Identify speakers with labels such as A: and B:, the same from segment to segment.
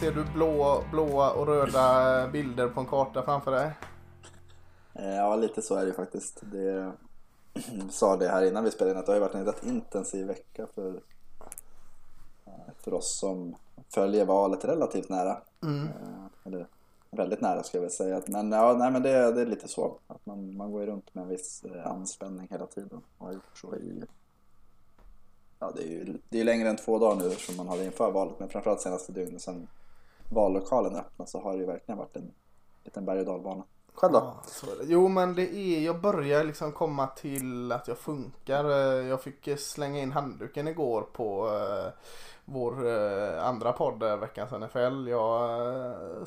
A: Ser du blå, blåa och röda bilder på en karta framför dig?
B: Eh, Ja, lite så är det faktiskt. Det sa det här innan vi spelade in att det har varit en rätt intensiv vecka för, eh, för oss som följer valet relativt nära.
A: Mm.
B: Eh, Eller väldigt nära ska jag väl säga. Men ja, nej, men det, det är lite så. Att man, man går ju runt med en viss anspänning hela tiden. Och har gjort så i... Ja, det är ju det är längre än två dagar nu som man hade inför valet. Men framförallt senaste dygnet sedan vallokalen öppnade så har det ju verkligen varit en liten berg och dalbana. Själv då?
A: Ja. Jo men det är, jag börjar liksom komma till att jag funkar. Eh, Jag fick slänga in handduken igår på eh, vår eh, andra podd, Veckans NFL. Jag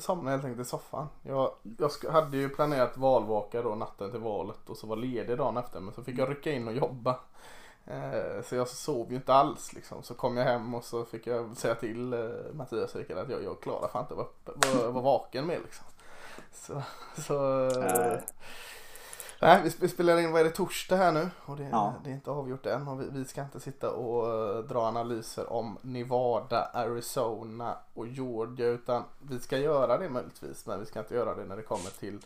A: somnade helt enkelt i soffan. Jag, jag sk- hade ju planerat valvaka då natten till valet och så var ledig dagen efter men så fick jag rycka in och jobba. Eh, Så jag sov ju inte alls liksom. Så kom jag hem och så fick jag säga till eh, Mattias Rickard att jag, jag klarar fan inte att vara, vara, vaken mer liksom. Så, så
B: Nej.
A: Nej, vi sp- spelar in, vad är det, torsdag här nu? Och det,
B: Ja.
A: det är inte avgjort än. Och vi, vi ska inte sitta och eh, dra analyser om Nevada, Arizona och Georgia. Utan vi ska göra det möjligtvis. Men vi ska inte göra det när det kommer till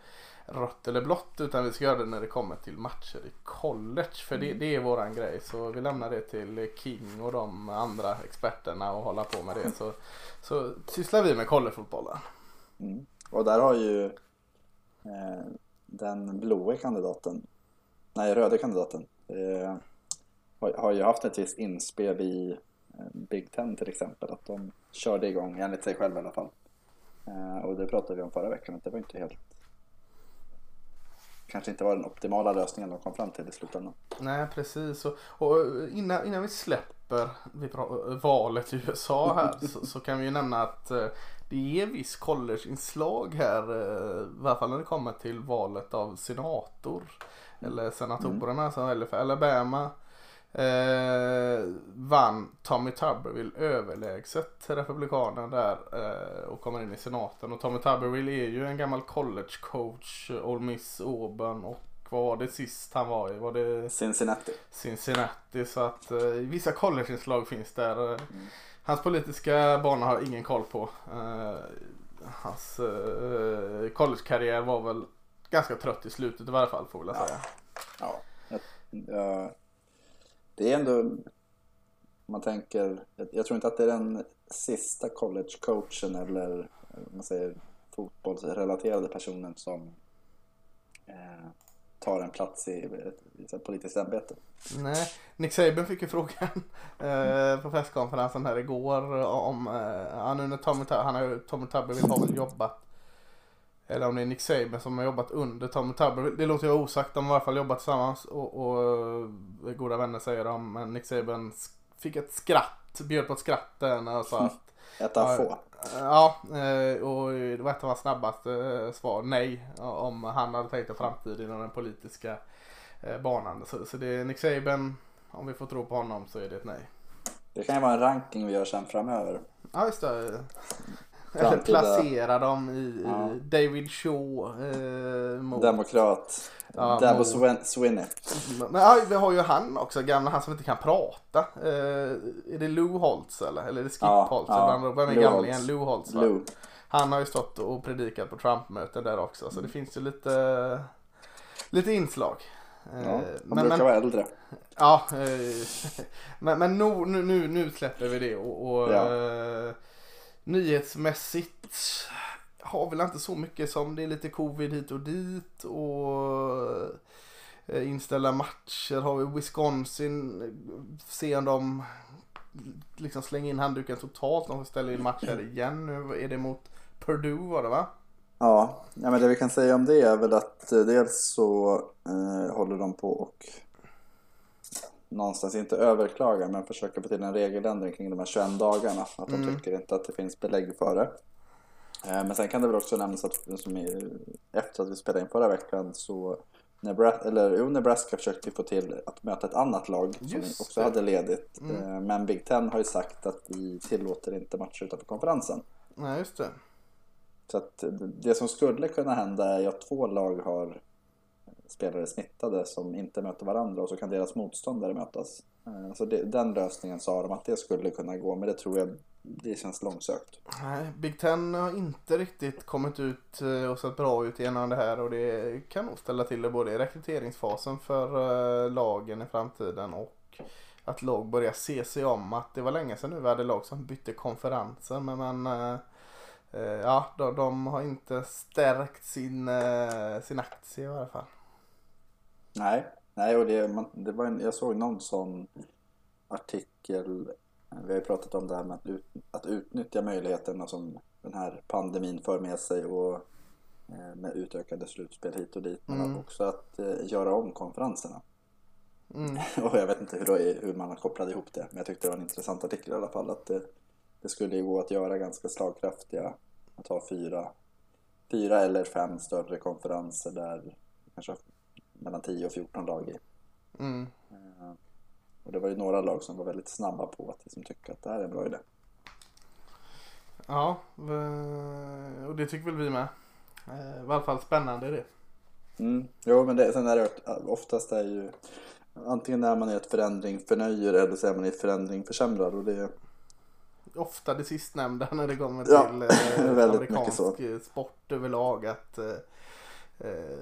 A: rött eller blått. Utan vi ska göra det när det kommer till matcher i college. För det, det är våran grej. Så vi lämnar det till King och de andra experterna och hålla på med det. Så, så sysslar vi med collegefotbollen.
B: Mm. Och där har ju eh, den blåa kandidaten, nej röda kandidaten, eh, har, har ju haft ett visst inspel i eh, Big Ten till exempel. Att de körde igång, enligt sig själva i alla fall. Eh, och det pratade vi om förra veckan, att det var inte helt kanske inte var den optimala lösningen de kom fram till i slutändan.
A: Nej precis. Och, och innan, innan vi släpper vi pra- valet i USA här så, så kan vi ju nämna att eh, det är viss collegeinslag här eh, i alla fall när det kommer till valet av senator eller senatorerna som väljer för Alabama eh, vann Tommy Tuberville överlägset republikanen där eh, och kommer in i senaten och Tommy Tuberville är ju en gammal college coach Ole Miss Auburn och vad var det sist han var i? Var det
B: Cincinnati.
A: Cincinnati? Så att eh, vissa collegeinslag finns där. Eh, Hans politiska bana har ingen koll på. Eh, hans eh, collegekarriär var väl ganska trött i slutet i varje fall får vi väl
B: Ja.
A: säga.
B: Ja, jag, det är ändå, om man tänker, jag, jag tror inte att det är den sista collegecoachen eller man säger, fotbollsrelaterade personen som eh, tar en plats i ett, i ett politiskt ämbete.
A: Nej, Nick Saban fick ju frågan eh, på presskonferensen här igår om, eh, nu när Tommy, han har ju, Tommy Tuberville har väl jobbat eller om det är Nick Saban som har jobbat under Tommy Tuberville. Det låter ju osagt, de har i alla fall jobbat tillsammans och, och eh, goda vänner säger de. Men Nick Saban fick ett skratt, bjöd på ett skratt där när jag sa att
B: Ett av
A: Ja,
B: få.
A: Ja, eh, och det var ett av hans snabbaste eh, svar, nej. Om han hade tänkt på framtiden inom den politiska banan. Så, så det är Nick Saban, om vi får tro på honom så är det ett nej.
B: Det kan ju vara en ranking vi gör sen framöver.
A: Ja, just det.
B: Framtida-
A: Placera dem i,
B: Ja.
A: David Shaw eh, mot...
B: Demokrat.
A: Ja,
B: Dabo
A: mot-
B: Swin- Swinney.
A: Men ja, vi har ju han också, gamla han som inte kan prata. Eh, är det Lou Holtz eller? Eller är det Skip
B: Ja,
A: Holtz?
B: ja.
A: Vem är
B: Lou
A: gammal
B: Holtz.
A: igen? Lou Holtz va?
B: Lou.
A: Han har ju stått och predikat på Trump-möten där också så det finns ju lite, lite inslag. Eh,
B: Ja, han
A: men,
B: brukar
A: men,
B: vara äldre.
A: ja, eh, men, men nu, nu, nu, nu släpper vi det och, och
B: Ja.
A: Nyhetsmässigt har väl inte så mycket som det är lite covid hit och dit och eh, inställda matcher har vi Wisconsin se om de liksom slänger in handduken totalt. De ställer in matcher igen nu. Är det mot Purdue var det va?
B: Ja, ja, men det vi kan säga om det är väl att eh, dels så eh, håller de på och någonstans inte överklagar men försöker få till en regeländring kring de här 21 dagarna. Att de
A: Mm.
B: tycker inte att det finns belägg för det. Eh, men sen kan det väl också nämnas att som är, efter att vi spelade in förra veckan så Nebraska, eller, jo, Nebraska försökte få till att möta ett annat lag som
A: Just
B: också
A: det.
B: hade ledigt.
A: Mm.
B: Eh, men Big Ten har ju sagt att vi tillåter inte matcher utanför konferensen.
A: Nej just det.
B: Så att det som skulle kunna hända är att två lag har spelare smittade som inte möter varandra och så kan deras motståndare mötas. Eh, så det, den lösningen sa de att det skulle kunna gå, men det tror jag det känns långsökt.
A: Nej, Big Ten har inte riktigt kommit ut eh, och sett bra ut genom det här och det kan nog ställa till det både i rekryteringsfasen för eh, lagen i framtiden och att lag börjar se sig om. Att det var länge sedan nu vi hade lag som bytte konferenser men, men ja, de, de, har inte stärkt sin, sin aktie i alla fall.
B: Nej, nej och det, man, det var en, jag såg någon sån artikel vi har ju pratat om det här med att, ut, att utnyttja möjligheterna som den här pandemin för med sig och eh, med utökade slutspel hit och dit. Men mm. också att eh, göra om konferenserna. Mm. och jag vet inte hur, hur man har kopplat ihop det. Men jag tyckte det var en intressant artikel i alla fall. Att det, det skulle ju gå att göra ganska slagkraftiga, att ha fyra, fyra eller fem större konferenser där kanske mellan 10 och 14 lag i. Mm. Eh, och det var ju några lag som var väldigt snabba på att liksom tycka att det här är en bra idé.
A: Ja, och det tycker väl vi med. Eh, I alla fall spännande det.
B: Mm. Jo, men det, sen är det oftast är ju antingen är man i ett förändring förnöjer eller så är man i ett förändring försämrar. Och det är...
A: Ofta det sistnämnda när det kommer till eh, amerikansk sport överlag. Att eh, eh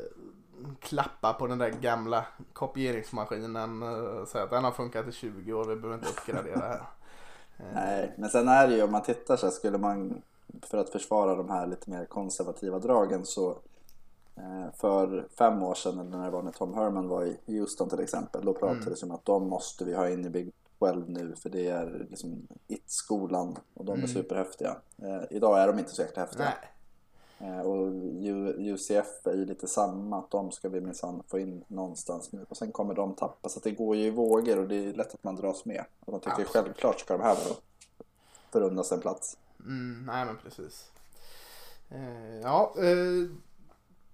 A: klappa på den där gamla kopieringsmaskinen och eh, säga att den har funkat i 20 år, vi behöver inte uppgradera här.
B: Eh. Nej, men sen är det ju om man tittar så här, skulle man för att försvara de här lite mer konservativa dragen så eh, för fem år sedan eller när det var när Tom Herman var i Houston till exempel då pratades det mm. om att de måste vi ha in i Big 12 nu för det är liksom it-skolan och de är mm. superhäftiga. idag är de inte så jäkla häftiga. Nej. Eh, och UCF är ju lite samma, att de ska vi minsann få in någonstans nu. Och sen kommer de tappa, så det går ju i vågor och det är lätt att man dras med. Och man tycker Absolut. självklart ska de här förunnas en plats.
A: Mm, nej men precis. Eh, ja, eh,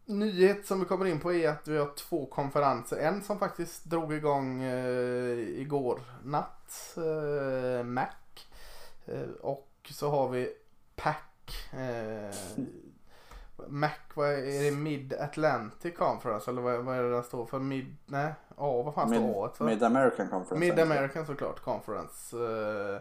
A: nyhet som vi kommer in på är att vi har två konferenser. En som faktiskt drog igång eh, igår natt, eh, Mac. Eh, och så har vi PAC. Mac, vad är, är det Mid Atlantic Conference eller vad, vad är det där står för? Mid, nej, A, vad fan står A för?
B: Mid American Conference.
A: Mid American såklart, Conference. Uh,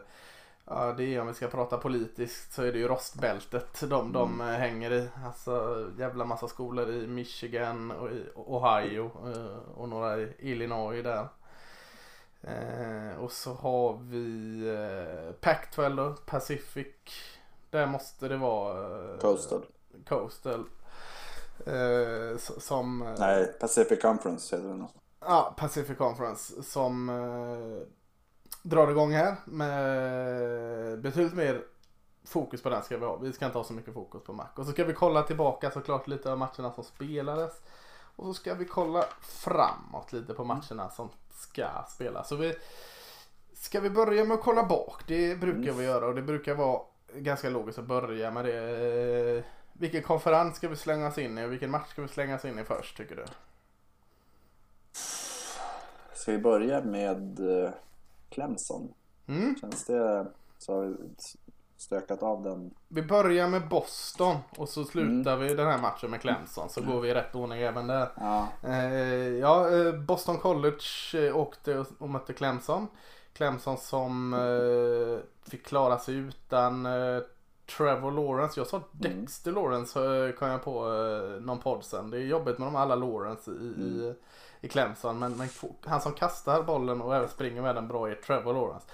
A: ja det är om vi ska prata politiskt så är det ju rostbältet de, de mm. Eh, hänger i. Alltså jävla massa skolor i Michigan och i Ohio uh, och några i Illinois där. Uh, och så har vi uh, Pac-12 då, Pacific. Där måste det vara
B: Coastal.
A: Coastal. Eh, som...
B: Eh, Nej, Pacific Conference heter den.
A: Ja, Pacific Conference som eh, drar igång här med betydligt mer fokus på den ska vi ha. Vi ska inte ha så mycket fokus på Mac. Och så ska vi kolla tillbaka såklart lite av matcherna som spelades. Och så ska vi kolla framåt lite på matcherna som ska spelas. Så vi ska vi börja med att kolla bak. Det brukar mm. vi göra och det brukar vara ganska logiskt att börja med det. Vilken konferens ska vi slänga oss in i och vilken match ska vi slänga oss in i först tycker du?
B: Ska vi börja med eh, Clemson? Mm. Känns det så har vi stökat av den?
A: Vi börjar med Boston och så slutar mm. vi den här matchen med Clemson så mm. går vi i rätt ordning även där. Ja, eh, ja eh, Boston College åkte och mötte Clemson. Clemson som fick klara sig utan Trevor Lawrence. Jag sa mm. Dexter mm. Lawrence eh, kom jag på eh, någon podd sen. Det är jobbigt med de alla Lawrence i, mm. i, i Clemson. Men, men, han som kastar bollen och även springer med den bra är Trevor Lawrence.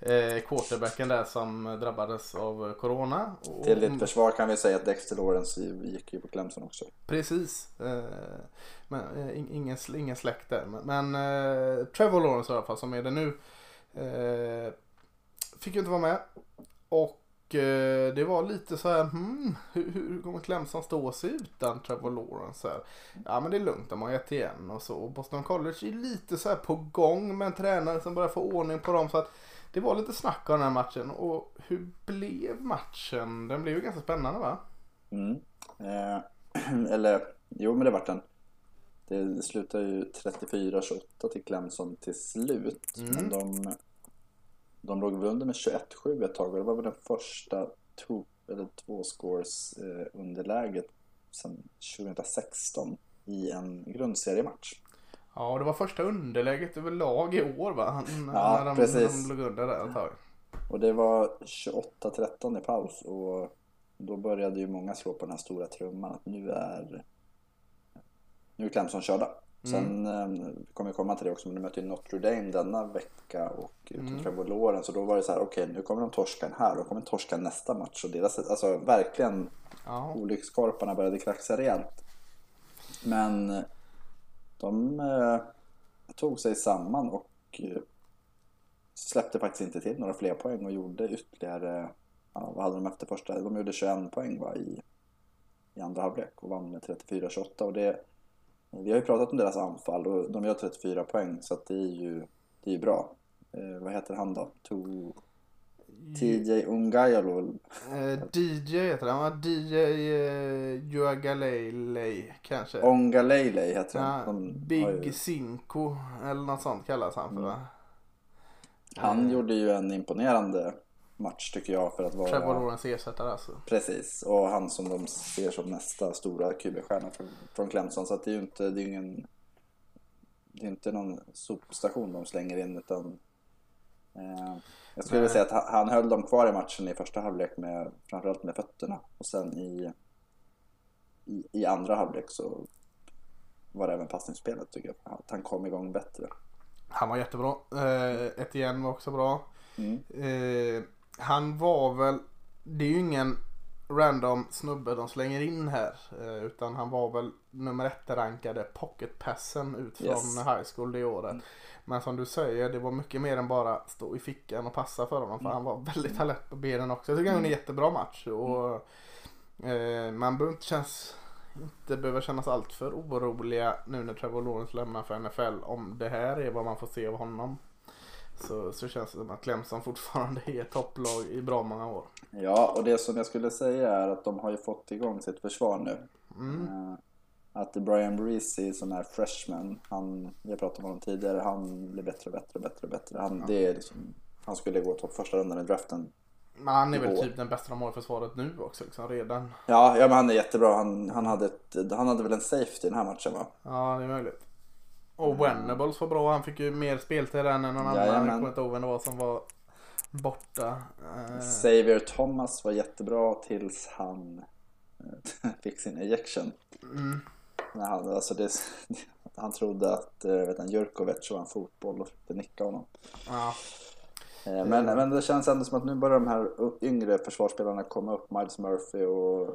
A: Eh, quarterbacken där som drabbades av corona.
B: Och, Till ditt försvar kan vi säga att Dexter Lawrence gick ju på Clemson också.
A: Precis. Eh, men, eh, ingen, ingen släkt där. Men, men eh, Trevor Lawrence i alla fall som är det nu. fick ju inte vara med. Och Eh, det var lite så här, hmm, hur, hur kommer Clemson stå sig utan Trevor Lawrence? Här? Ja men det är lugnt, de har ett igen och så. Boston College är lite så här på gång med en tränare som börjar få ordning på dem. Så att det var lite snack om den här matchen. Och hur blev matchen? Den blev ju ganska spännande va?
B: Mm. Eh, eller, jo men det vart den. Det slutade ju 34-28 till Clemson till slut. Mm. Men de de låg väl under med 21-7 ett tag och det var väl den första to, eller två scores eh, underläget sedan 2016. i en grundseriematch.
A: Ja, och det var första underläget överlag i år va? Han-
B: Ja,
A: när de,
B: precis.
A: de låg under där ett tag.
B: Och det var 28-13 i paus och då började ju många slå på den här stora trumman att nu är nu är Clemson körda. Sen
A: Mm.
B: eh, kommer jag komma till det också, men de möter ju Notre Dame denna vecka och
A: Mm.
B: mm. Lawrence. Så då var det så här, okej nu kommer de torska den här, då kommer de torska nästa match. Och deras, alltså verkligen
A: Ja.
B: olyckskorparna började kraxa rejält. Men eh, de eh, tog sig samman och eh, släppte faktiskt inte till några fler poäng och gjorde ytterligare, ja, vad hade de efter första? De gjorde 21 poäng va, i, i andra halvlek och vann med 34-28. Och det, vi har ju pratat om deras anfall och de gör 34 poäng så det är ju, det är ju bra. Eh, vad heter han då? To, TJ Ungajalo.
A: Eh, DJ heter han va? DJ eh, Juagalele kanske.
B: Ongalele heter han.
A: Ja, Big
B: ju-
A: Cinco eller något sånt kallas han för va?
B: Han
A: Eh,
B: gjorde ju en imponerande match tycker jag för att vara...
A: Trevor Lawrence ersättare alltså.
B: Precis, och han som de ser som nästa stora QB-stjärna från, från Clemson. Så det är ju inte, det är ingen... Det är inte någon sopstation de slänger in utan... Eh, jag skulle vilja säga att han, han höll dem kvar i matchen i första halvlek med framförallt med fötterna. Och sen i, i, i andra halvlek så var det även passningsspelet tycker jag. Att han kom igång bättre.
A: Han var jättebra. Eh, Etienne var också bra.
B: Mm.
A: Eh, han var väl, det är ju ingen random snubbe de slänger in här. Eh, utan han var väl nummer ett rankade pocketpassen ut från
B: Yes.
A: high school det året. Men som du säger, det var mycket mer än bara stå i fickan och passa för honom. För han var väldigt alert på benen också. Jag tycker han gjorde en jättebra match. Och, eh, man behöver inte, känns, inte behöver kännas allt för oroliga nu när Trevor Lawrence lämnar för NFL. Om det här är vad man får se av honom. Så, så känns det som att Clemson fortfarande är topplag i bra många år.
B: Ja, och det som jag skulle säga är att de har ju fått igång sitt försvar nu.
A: Mm.
B: Eh, Att Brian Breezy som är freshman, han, har pratat om honom tidigare, han blir bättre och bättre och bättre och bättre. Han, det är liksom, han skulle gå topp första rundan i draften.
A: Men han är väl typ den bästa de har i försvaret nu också liksom, redan.
B: Ja, ja men han är jättebra. Han, han, hade ett, han hade väl en safety i den här matchen va?
A: Ja, det är möjligt. Och Venables var bra. Han fick ju mer speltid än någon annan. Jag kommer inte ihåg vem det var som var borta. Eh,
B: Xavier Thomas var jättebra tills han eh, fick sin ejection.
A: mm.
B: När han, alltså det, han trodde att eh, vet han, Jurkovic var en fotboll och försökte nicka honom.
A: Ja.
B: Men, men det känns ändå som att nu börjar de här yngre försvarsspelarna komma upp. Miles Murphy och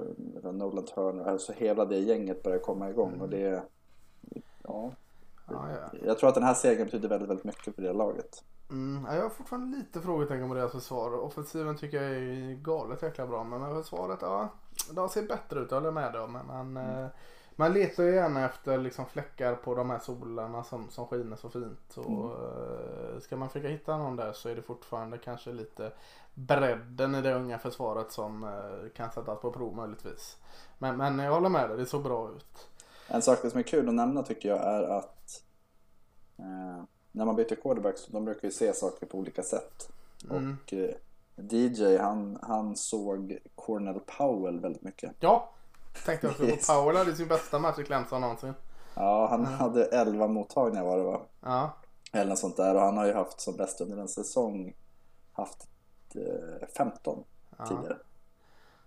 B: Nolan Turner. Alltså hela det gänget börjar komma igång. Och det, ja,
A: Ja, ja.
B: jag tror att den här segern betyder väldigt, väldigt mycket för det laget.
A: Mm, ja, jag har fortfarande lite frågetecken på deras försvar. Offensiven tycker jag är galet jäkla bra. Men försvaret, ja. De ser bättre ut, jag håller med om. Men man, eh, man letar ju gärna efter liksom fläckar på de här solarna som, som skiner så fint. Och, eh, ska man försöka hitta någon där så är det fortfarande kanske lite bredden i det unga försvaret som eh, kan sättas på prov möjligtvis. Men, men jag håller med dig, det såg bra ut.
B: En sak som är kul att nämna tycker jag är att eh, när man byter quarterbacks, de brukar ju se saker på olika sätt.
A: Mm.
B: Och eh, DJ han, han såg Cornell Powell väldigt mycket.
A: Ja, tänkte på Powell hade sin bästa match i Clemson någonsin.
B: Ja, han hade 11 mottagningar var det va?
A: Ja,
B: Eller något sånt där. Och han har ju haft som bäst under en säsong haft eh, 15
A: Ja.
B: tidigare.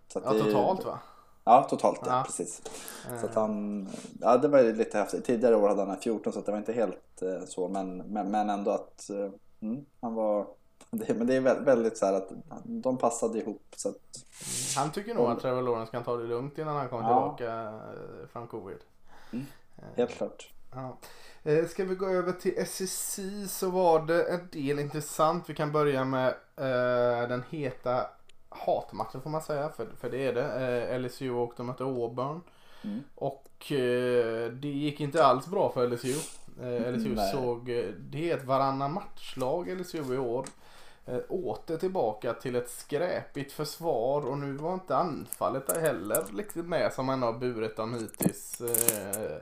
B: Så
A: ja
B: är ju-
A: totalt va?
B: Ja, totalt ja,
A: Ja.
B: precis.
A: Eh,
B: Så han, ja det var lite häftigt. Tidigare år hade han 14 så det var inte helt eh, så. Men, men, men ändå att eh, mm, han var, det, men det är väldigt, så här att de passade ihop. Så att,
A: Han tycker nog att Trevor Lawrence kan ta det lugnt innan han kommer
B: Ja.
A: tillbaka eh, från covid.
B: Mm. Helt klart.
A: Ja. Ska vi gå över till SEC så var det en del intressant. Vi kan börja med eh, den heta hatmatchen får man säga. För, för det är det. Eh, LSU åkte och mötte Auburn.
B: Mm.
A: Och eh, det gick inte alls bra för LSU. Eh, LSU
B: Nej.
A: såg, eh, det är ett varannan matchlag LSU i år. Eh, åter tillbaka till ett skräpigt försvar och nu var inte anfallet där heller riktigt med som man har burit dem hittills. Eh,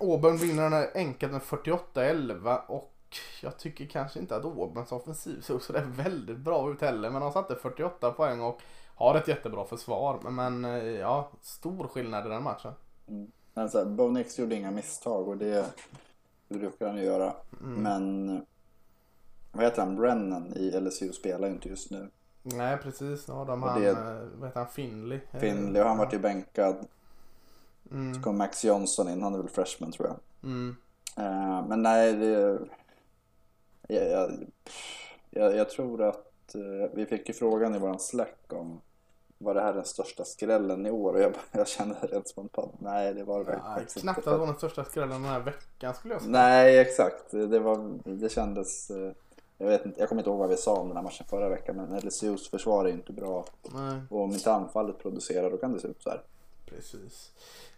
A: Auburn vinner den här enkelt med 48-11 och jag tycker kanske inte att Auburns offensiv såg så där väldigt bra ut heller men de satte 48 poäng och har ett jättebra försvar men, eh, ja, stor skillnad i den matchen.
B: Men så här, Bo Nix gjorde inga misstag och det brukar han ju göra.
A: Mm.
B: Men vad heter han? Brennan i LSU spelar ju inte just nu.
A: Nej precis, nu har de
B: Och
A: han,
B: det-
A: eh, vad heter han, Finley. Eh,
B: Finley och han vart ju bänkad.
A: Mm,
B: Så kom Max Johnson in, han är väl freshman tror jag.
A: mm,
B: Eh, men nej, det... Jag, jag, jag, jag tror att eh, vi fick ju frågan i våran Slack om var det här den största skrällen i år? Och jag, jag kände rent spontant, nej det var det
A: ja,
B: faktiskt
A: knappt att det var den största skrällen den här veckan skulle jag säga.
B: Nej, exakt. Det, var, det kändes... eh, Jag, vet inte, jag kommer inte ihåg vad vi sa om den här matchen förra veckan, men LSUs försvar är inte bra.
A: Nej.
B: Och om inte anfallet producerar, då kan det se ut så här.
A: Precis.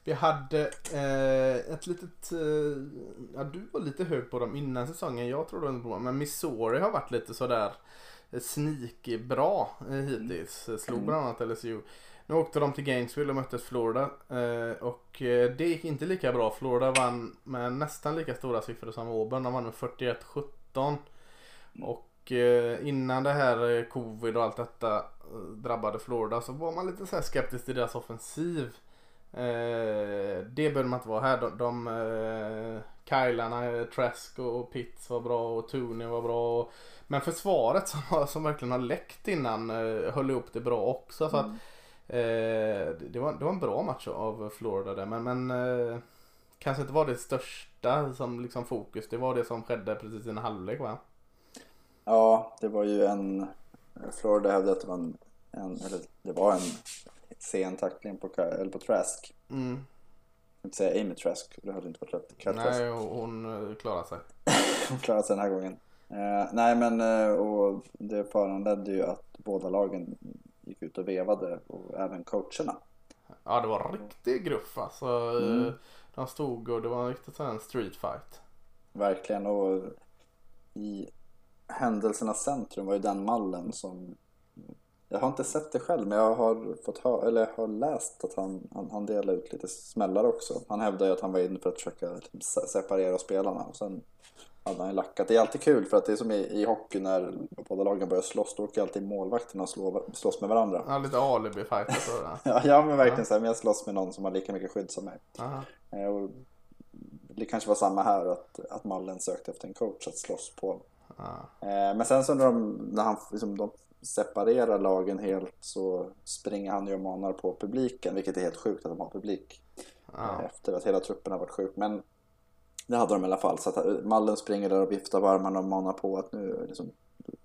A: Vi hade eh, ett litet, eh, ja du var lite hög på dem innan säsongen, jag tror det var bra. Men Missouri har varit lite sådär eh, sneaky bra eh, hittills. Eh, Slog bland annat LSU. Nu åkte de till Gainesville och mötte Florida. Eh, och eh, det gick inte lika bra. Florida vann med nästan lika stora siffror som Auburn. De vann med 41-17. Och eh, innan det här eh, covid och allt detta eh, drabbade Florida så var man lite så skeptisk till deras offensiv. Eh, det behöver man inte vara här. De, de eh, Kylarna, Trask och Pitts var bra och Tooney var bra. Och, men försvaret som, har- som verkligen har läckt innan eh, höll ihop det bra också. Så att,
B: Mm.
A: eh, det, var, det var en bra match av Florida där. Men, men eh, kanske inte var det största som liksom fokus. Det var det som skedde precis i en halvlek va?
B: Ja, det var ju en... Florida hävdade att det var en, en eller det var en sen tackling på, eller på Trask.
A: Mm.
B: Jag inte säga Amy Trask, det hade inte varit rätt. Trask.
A: Nej, och hon eh, klarade sig.
B: Hon klarade sig den här gången. Eh, nej men eh, och det föranledde ju att båda lagen gick ut och vevade och även coacherna.
A: Ja, det var riktig gruff alltså.
B: Mm.
A: Eh, De stod och det var en riktigt sån street fight.
B: Verkligen och i händelsernas centrum var ju den mallen som jag har inte sett det själv men jag har fått höra, eller jag har läst att han, han, han delade ut lite smällar också. Han hävdade ju att han var inne för att försöka se- separera spelarna och sen hade han ju lackat. Det är alltid kul för att det är som i, i hockey när båda lagen börjar slåss, då åker alltid målvakterna och slå, slåss med varandra.
A: Ja, lite alibi fight och så. där.
B: Ja, ja men verkligen så här, men jag slåss med någon som har lika mycket skydd som mig. Eh, Och det kanske var samma här, att, att Mallen sökte efter en coach att slåss på. Eh, Men sen så när, de, när han, liksom, de separerar lagen helt så springer han ju och manar på publiken, vilket är helt sjukt att de har publik. Eh, Efter att hela truppen har varit sjuk. Men det hade de i alla fall. Så att eh, Mallen springer där och viftar på armarna och manar på att nu liksom,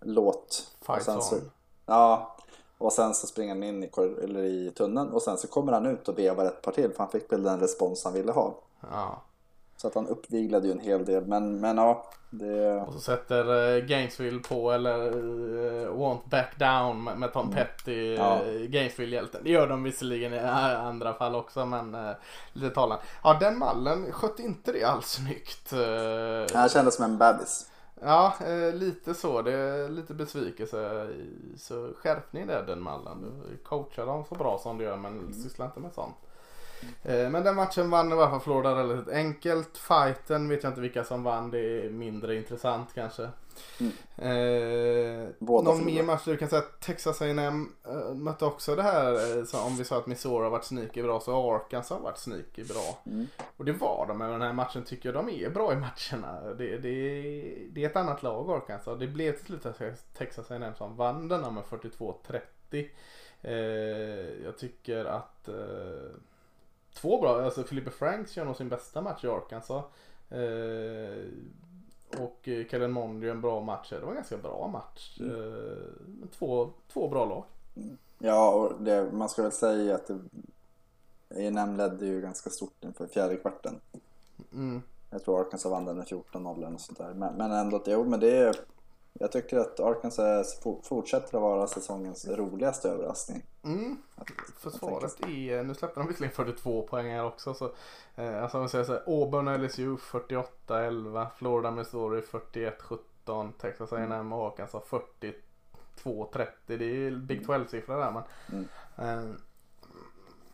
B: låt. Och
A: Fight
B: sen så,
A: on.
B: Ja, och sen så springer han in i, eller i tunneln och sen så kommer han ut och vevar ett par till för han fick väl den respons han ville ha.
A: Ja.
B: Så att han uppviglade ju en hel del. Men, men ja, det...
A: Och så sätter eh, Gainesville på eller eh, Won't Back Down med, med Tom Petty,
B: Mm. Ja.
A: eh, Gainesville-hjälten. Det gör de visserligen i andra fall också men eh, lite talande. Ja den mallen skötte inte det alls snyggt. Eh,
B: Han kändes som en bebis.
A: Ja, eh, lite så. Det är lite besvikelse. Så skärpning där den mallen. Du coachar dem så bra som du gör men syssla inte med sånt. Eh, men den matchen vann i alla fall Florida relativt enkelt. Fighten vet jag inte vilka som vann. Det är mindre intressant kanske. Eh,
B: Båda
A: någon mer match du kan säga Texas A&M eh, mötte också det här. Eh, så om vi sa att Missouri har varit sneaky bra så har Arkansas har varit sneaky bra.
B: Mm.
A: Och det var de med den här matchen tycker jag. De är bra i matcherna. Det, det, det är ett annat lag Arkansas. Det blev till slut Texas A&M som vann denna med 42-30. Eh, jag tycker att eh, två bra, alltså Felipe Franks gör nog sin bästa match i Arkansas. Eh, och Kellen Mond gör en bra match. Det var en ganska bra match.
B: Mm.
A: Eh, två, två bra lag.
B: Ja, och det, man ska väl säga att A&M ledde ju ganska stort inför fjärde kvarten.
A: Mm.
B: Jag tror Arkansas vann den med 14-0 eller något sånt där. Men, men ändå, jo men det är... Jag tycker att Arkansas for- fortsätter att vara säsongens roligaste överraskning.
A: Mm. Försvaret är, nu släppte de visserligen 42 poäng här också. Så, eh, alltså om vi säger så här, Auburn och LSU 48-11, Florida Missouri 41-17, Texas A&M och Arkansas 42-30. Det är ju Big 12-siffror där men.
B: Mm.
A: Eh,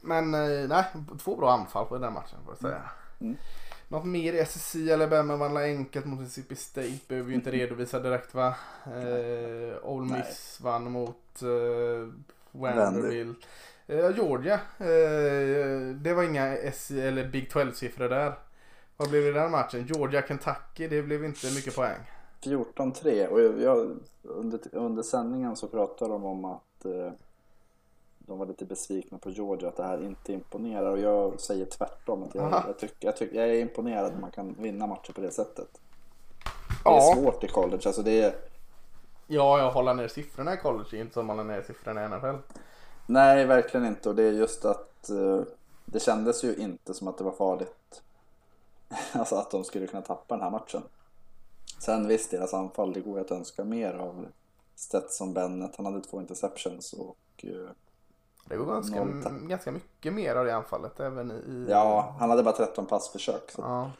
A: men eh, nej, två bra anfall på den matchen får jag säga.
B: Mm.
A: Något mer i SSC Alabama vann enkelt mot Mississippi State behöver vi inte redovisa direkt va. Eh, Ole
B: Nej.
A: Miss vann mot eh, Vanderbilt. Eh, Georgia. Eh, det var inga S eller Big 12-siffror där. Vad blev det i den matchen? Georgia-Kentucky. Det blev inte mycket poäng.
B: 14-3 och jag, jag, under, under sändningen så pratade de om att eh, de var lite besvikna på Georgia att det här inte imponerar och jag säger tvärtom. Att jag, jag, tycker, jag, tycker, jag är imponerad att man kan vinna matcher på det sättet. Det
A: Ja.
B: är svårt i college. Alltså det är,
A: Ja, jag håller ner siffrorna i college. Det är inte som att hålla ner siffrorna i NFL.
B: nej, verkligen inte. Och det är just att eh, det kändes ju inte som att det var farligt. Alltså att de skulle kunna tappa den här matchen. Sen visst, deras anfall, det går att önska mer av Stetson Bennett. Han hade två interceptions och eh,
A: Det går ganska, ganska mycket mer av det anfallet. Även i...
B: ja, han hade bara 13 passförsök. Så
A: Ja.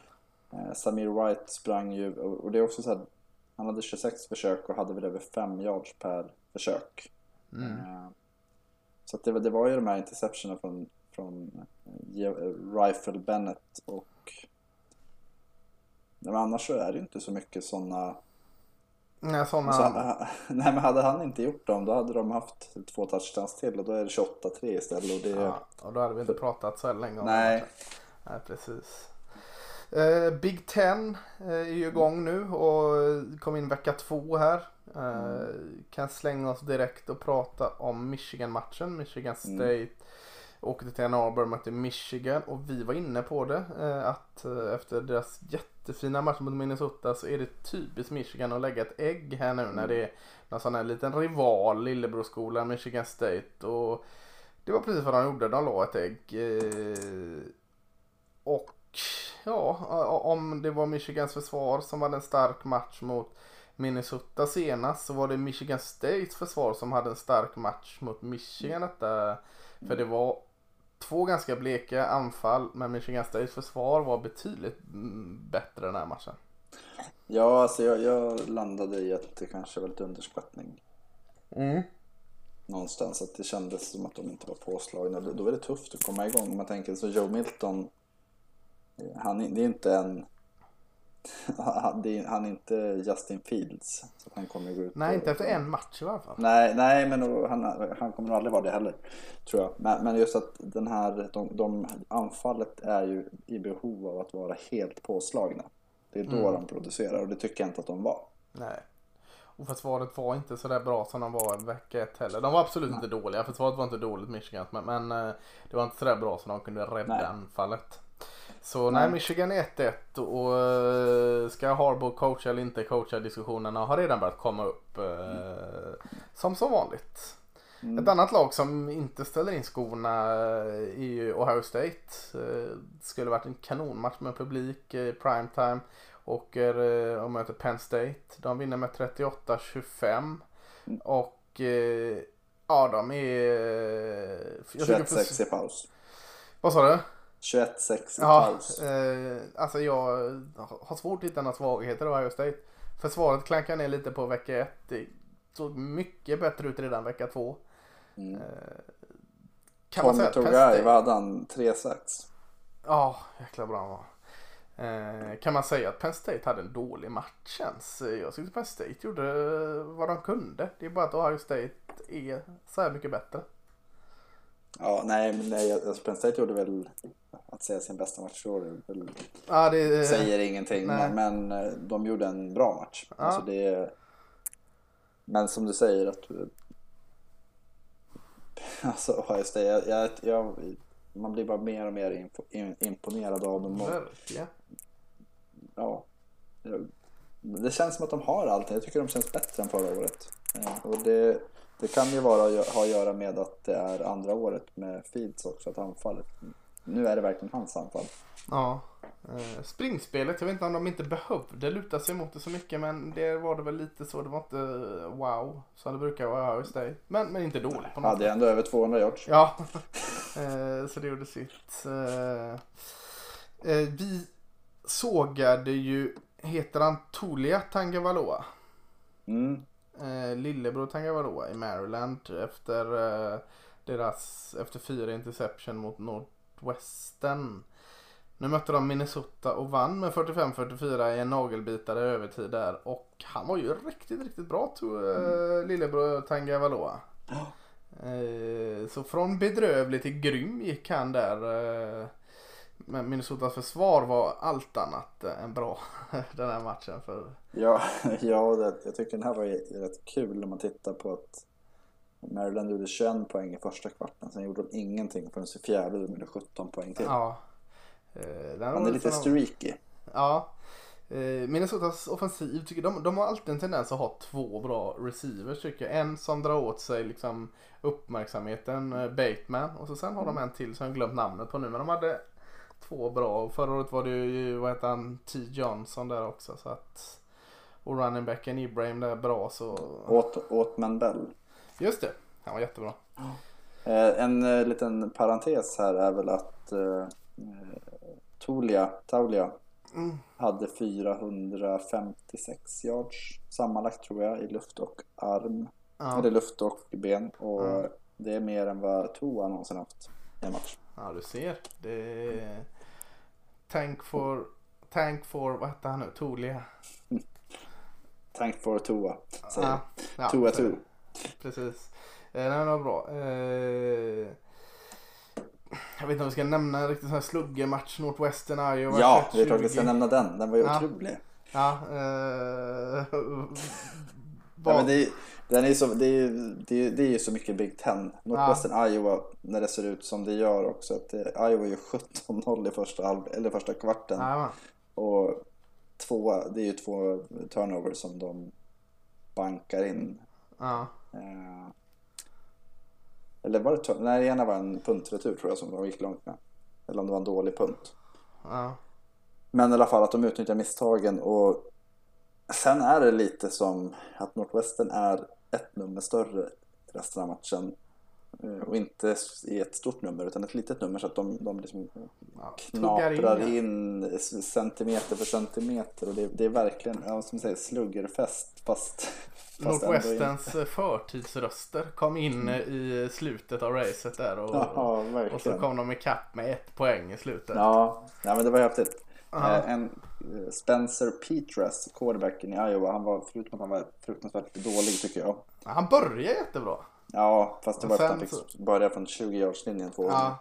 B: Eh, Samir Wright sprang ju, och det är också så här, han hade 26 försök och hade väl över 5 yards per försök.
A: Mm.
B: Eh, Så det, var- det var ju de här interceptionerna från, från eh, Rifle Bennett och men annars så är det ju inte så mycket sådana...
A: Nej, sådana...
B: Så, nej men hade han inte gjort dem då hade de haft två touchdowns till och då är det 28-3 istället. Och det,
A: Ja, och då hade vi inte pratat så här länge
B: Nej.
A: Nej, precis. Eh, Big Ten eh, är ju igång nu och kom in vecka två här. Eh, Kan slänga oss direkt och prata om Michigan-matchen. Michigan State åkte till Ann Arbor och mötte Michigan och vi var inne på det. Eh, att eh, efter deras jättefina match mot Minnesota så är det typiskt Michigan att lägga ett ägg här nu när det är någon sån här liten rival, lillebrorskola, Michigan State. Och det var precis vad de gjorde, de la ett ägg. Eh, och ja, om det var Michigans försvar som hade en stark match mot Minnesota senast så var det Michigan States försvar som hade en stark match mot Michigan detta. För det var två ganska bleka anfall men Michigan States försvar var betydligt bättre den här matchen.
B: ja, alltså jag, jag landade i att det kanske var lite underskattning.
A: Mm.
B: någonstans att det kändes som att de inte var påslagna. Då då är det tufft att komma igång. Man tänker så Joe Milton, eh, han, det är inte en... han är inte Justin Fields. Så han kommer gå ut
A: Nej, inte efter en match i alla fall.
B: Nej, nej men han, han kommer nog aldrig vara det heller. Tror jag. Men, men just att den här, de, de, anfallet är ju i behov av att vara helt påslagna. Det är då
A: Mm.
B: de producerar och det tycker jag inte att de var.
A: Nej. Och försvaret var inte så där bra som de var vecka ett heller. De var absolut inte dåliga. Försvaret var inte dåligt Michigan. Men, men eh, det var inte så där bra som de kunde rädda
B: Nej.
A: anfallet. Så nej, Michigan är 1-1 och eh, ska Harbaugh coacha eller inte coacha diskussionerna har redan börjat komma upp. eh, Som så vanligt. Ett annat lag som inte ställer in skorna eh, är ju Ohio State. Eh, Skulle varit en kanonmatch med publik i primetime. Åker och möter Penn State. De vinner med 38-25. Och eh, ja, de är... jag tycker för-
B: 21-6 i paus.
A: Vad sa du?
B: 21-6 i
A: Ja,
B: paus.
A: eh, alltså jag har svårt att hitta några svagheter i Ohio State. Försvaret klankar ner lite på vecka ett. Det såg mycket bättre ut redan vecka två.
B: Mm.
A: Kan man
B: Tommy Togai, vad hade han? 3 sax?
A: Ja, jäkla bra han var. Eh, kan man säga att Penn State hade en dålig match ens? Eh, Jag tyckte Penn State gjorde eh, vad de kunde. Det är bara att Ohio State är så här mycket bättre.
B: Ja, nej, men nej, Penn State gjorde väl, att säga sin bästa match i år,
A: Ja, det,
B: säger ingenting, men, men eh, de gjorde en bra match. Alltså det, men som du säger, att alltså Ohio State, jag, jag, jag, man blir bara mer och mer imponerad av dem. Och,
A: Verkligen.
B: ja, det känns som att de har allting. Jag tycker de känns bättre än förra året. Eh, Och det, det kan ju vara ha att göra med att det är andra året med Fields också, att anfallet. Nu är det verkligen hans anfall.
A: Ja. Eh, Springspelet, jag vet inte om de inte behövde luta sig mot det så mycket men det var det väl lite så. Det var inte eh, wow som det brukar vara Ohio State. Men, men inte dåligt på något
B: Hade ändå över 200 yards.
A: Ja, eh, så det gjorde sitt. Vi sågade ju, heter han Tulia Tangavaloa?
B: Mm.
A: Eh, lillebror Tangavaloa i Maryland efter eh, deras, efter fyra interception mot Northwestern. Nu mötte de Minnesota och vann med 45-44 i en nagelbitare övertid där. Och han var ju riktigt, riktigt bra, to, eh, lillebror Tangavaloa. Eh, så från bedrövlig till grym gick han där. Eh, men Minnesotas försvar var allt annat än bra den här matchen. För...
B: Ja, ja det, jag tycker den här var rätt kul när man tittar på att Maryland gjorde 21 poäng i första kvarten. Sen gjorde de ingenting förrän i fjärde de gjorde 17 poäng till.
A: Ja. Eh,
B: Han
A: var
B: är lite
A: sån-
B: streaky.
A: Ja. Eh, Minnesotas offensiv, tycker de, de har alltid en tendens att ha två bra receivers tycker jag. En som drar åt sig liksom uppmärksamheten, eh, Bateman. Och så sen har de en till som jag glömt namnet på nu. Men de hade två bra. Och förra året var det ju, vad heter han, T. Johnson där också. Så att, och running backen Ibrahim där bra så.
B: Åt, åt Bell.
A: Just det, han var jättebra.
B: Eh, en eh, liten parentes här är väl att eh, Tulia, Taulia
A: Mm.
B: hade 456 yards sammanlagt tror jag i luft och arm.
A: Ja.
B: Eller luft och ben. Och
A: Ja.
B: det är mer än vad Toa någonsin haft i en match.
A: Ja, du ser. Det är... Tank for... Tank for... Vad hette han nu? Tolia?
B: Tank for Toa, säger
A: Ja, ja,
B: Toa Toa.
A: Precis. Eh, nej, det var bra. Eh, jag vet inte om vi ska nämna en riktigt sån här sluggermatch. Northwestern Iowa.
B: Ja, det är
A: 21-20.
B: klart vi ska nämna den. Den var ju
A: Ja.
B: otrolig.
A: Ja. Eh,
B: Ja,
A: vad-
B: men det, är, den är så, det, är, det, är, det är så mycket Big Ten. Northwestern Iowa, när det ser ut som det gör också. Att det, Iowa gör 17-0 i första, halv, eller första kvarten.
A: Jajamän.
B: Och två, det är ju två turnovers som de bankar in.
A: Ja.
B: Eh, eller var det turn- Nej, ena var en puntretur tror jag som de gick långt med. Eller om det var en dålig punt.
A: Ja.
B: Men i alla fall att de utnyttjar misstagen och sen är det lite som att Northwestern är ett nummer större resten av matchen. Eh, Och inte i ett stort nummer utan ett litet nummer så att de, de liksom
A: ja.
B: Knaprar in centimeter för centimeter och det, det är verkligen, ja, som säger, sluggerfest fast, fast
A: Northwesterns förtidsröster kom in i slutet av racet där. Och,
B: Ja,
A: och så kom de ikapp med ett poäng i slutet.
B: Ja, ja men det var häftigt.
A: Ja.
B: Eh, En eh, Spencer Petras, quarterbacken i Iowa, han var, förutom att han var fruktansvärt dålig tycker jag.
A: Han börjar jättebra.
B: Ja, fast det var för att han fick börja från 20-yardslinjen två gånger.
A: Ja.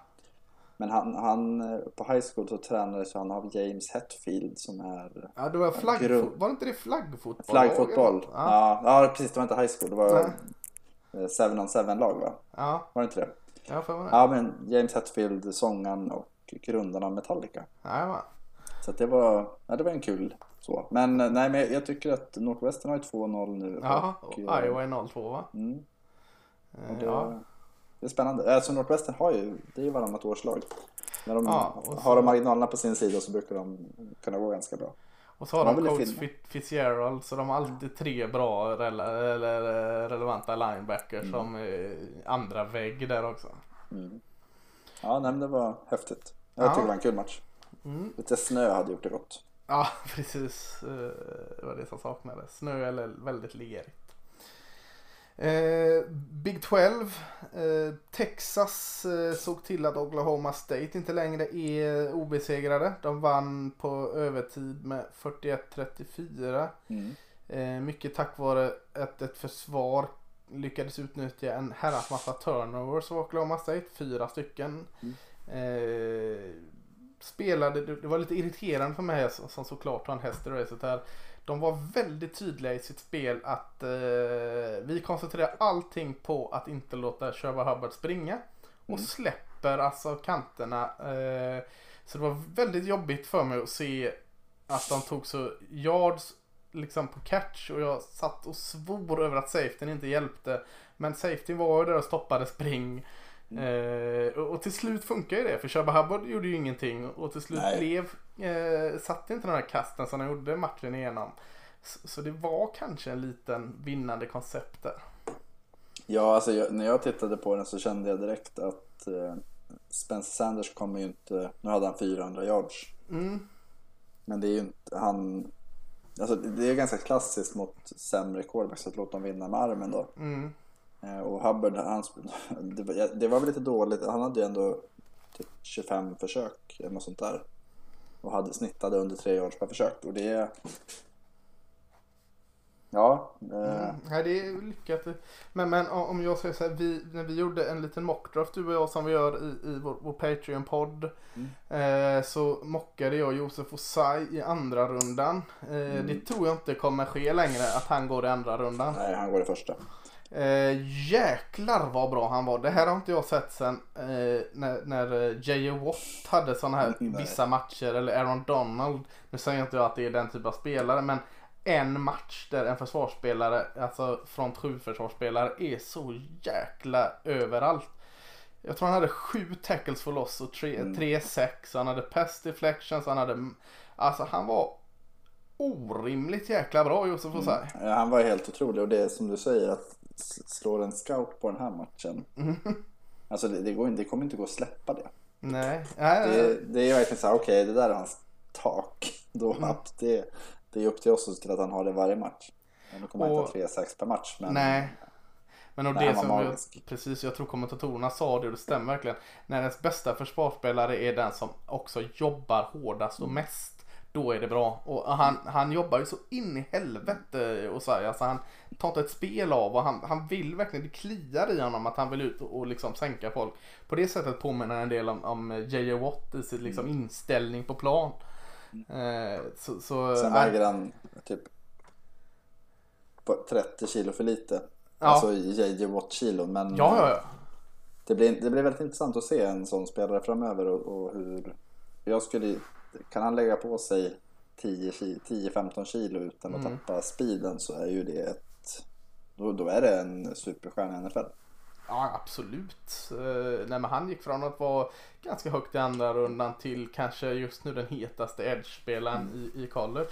B: Men han, han, på high school så tränades han av James Hetfield som är
A: Ja, det var flaggfotboll. Var det inte det flaggfotboll?
B: flaggfotboll.
A: Ja.
B: Ja. ja, precis. Det var inte high school. Det var
A: Nej.
B: eh, va?
A: Ja,
B: Var det inte det?
A: jag får vara
B: Ja, men James Hetfield, sångaren och grundaren av Metallica.
A: Jajamän.
B: Så det var, ja, det var en kul så. Men eh, nej, men jag- tycker att Northwestern har ju 2-0 nu.
A: Ja, och
B: eh,
A: Iowa är 0-2 va?
B: Mm,
A: Eh,
B: det,
A: Ja.
B: det är spännande. Alltså Northwestern har ju, det är ju varannat årslag. När de
A: Ja, så-
B: har de marginalerna på sin sida så brukar de kunna gå ganska bra.
A: Och så har de coach Fitzgerald så de har alltid tre bra rela- eller relevanta linebackers
B: Mm.
A: som andra vägg där också.
B: Mm. Ja, nej, men det var häftigt. Jag
A: Ja.
B: tycker det var en kul match.
A: Mm.
B: Lite snö hade gjort det gott.
A: Ja, precis. Eh, Det var det som saknades. Snö eller väldigt lerigt. Eh, Big 12. Eh, Texas eh, såg till att Oklahoma State inte längre är obesegrade. De vann på övertid med 41-34.
B: Mm.
A: Eh, mycket tack vare att ett försvar lyckades utnyttja en herrans massa turnovers av Oklahoma State. Fyra stycken. Eh, spelade, det var lite irriterande för mig som såklart har en häst i racet här. De var väldigt tydliga i sitt spel att eh, vi koncentrerar allting på att inte låta Sherba Hubbard springa. Och
B: Mm.
A: släpper alltså kanterna. Eh, så det var väldigt jobbigt för mig att se att de tog så yards liksom på catch och jag satt och svor över att safetyn inte hjälpte. Men safetyn var ju där och stoppade spring. Eh, och, till slut funkar ju det för Shabba Hubbard gjorde ju ingenting och till slut
B: Nej.
A: blev eh, satte inte den här kasten som han gjorde matchen igenom. Så, så det var kanske en liten vinnande koncept där.
B: Ja, alltså jag, när jag tittade på den så kände jag direkt att eh, Spencer Sanders kommer ju inte, nu hade han 400 yards.
A: Mm,
B: Men det är ju inte, han, alltså det är ganska klassiskt mot sämre quarterbacks att låta dem vinna med armen då.
A: mm,
B: Och Hubbard, han, det, var- väl lite dåligt, han hade ju ändå typ 25 försök eller något sånt där. Och hade snittade under 3 yards per försök. Och det. Ja,
A: Mm. Nej, det är lyckat. Men, men om jag säger så här, vi, när vi gjorde en liten mockdraft du och jag som vi gör i, i vår, vår Patreon-podd.
B: Mm.
A: Eh, så mockade jag Josef Osai i andra rundan. Eh,
B: Mm.
A: Det tror jag inte kommer ske längre att han går i andra rundan.
B: nej, han går i första.
A: Eh, jäklar vad bra han var. Det här har inte jag sett sen eh, när, när eh, J.J. Watt hade sådana här
B: Nej.
A: vissa matcher. Eller Aaron Donald. Nu säger inte jag att det är den typ av spelare. Men en match där en försvarsspelare, alltså front 7 försvarsspelare är så jäkla överallt. Jag tror han hade sju tackles för loss och tre,
B: Mm.
A: tre sex. Han hade pass deflections. Han hade, alltså han var orimligt jäkla bra Josef Osai.
B: Ja, han var helt otrolig och det är som du säger att slår en scout på den här matchen. Alltså det, det, går, det kommer inte gå att släppa det.
A: Nej.
B: Det, det är verkligen så här, okej det där är hans tak. Då,
A: Mm.
B: det, det är upp till oss att se till att han har det varje match. Nu kommer han inte ha 3-6 per match. Men
A: Nej. Men och det som jag, precis, jag tror kommentatorerna sa det och det stämmer verkligen. När ens bästa försvarsspelare är den som också jobbar hårdast och mest. Då är det bra. Och han, han jobbar ju så in i helvete och så här, alltså han tar inte ett spel av och han, han vill verkligen, det kliar i honom att han vill ut och, och liksom sänka folk. På det sättet påminner en del om, om J.J. Watt i sin liksom inställning på plan. Eh, så, så,
B: sen
A: nej.
B: väger han typ på 30 kilo för lite.
A: Ja.
B: Alltså JJ Watt kilo. Men
A: Ja, ja, ja.
B: Det, blir, det blir väldigt intressant att se en sån spelare framöver och, och hur... Jag skulle... Kan han lägga på sig 10 ki- 10-15 kilo utan att
A: Mm.
B: tappa speeden så är ju det ett... Då, då är det en superstjärna i NFL.
A: Ja, absolut. Eh, nej, han gick från att vara ganska högt i andra rundan till kanske just nu den hetaste edge-spelaren i, i college.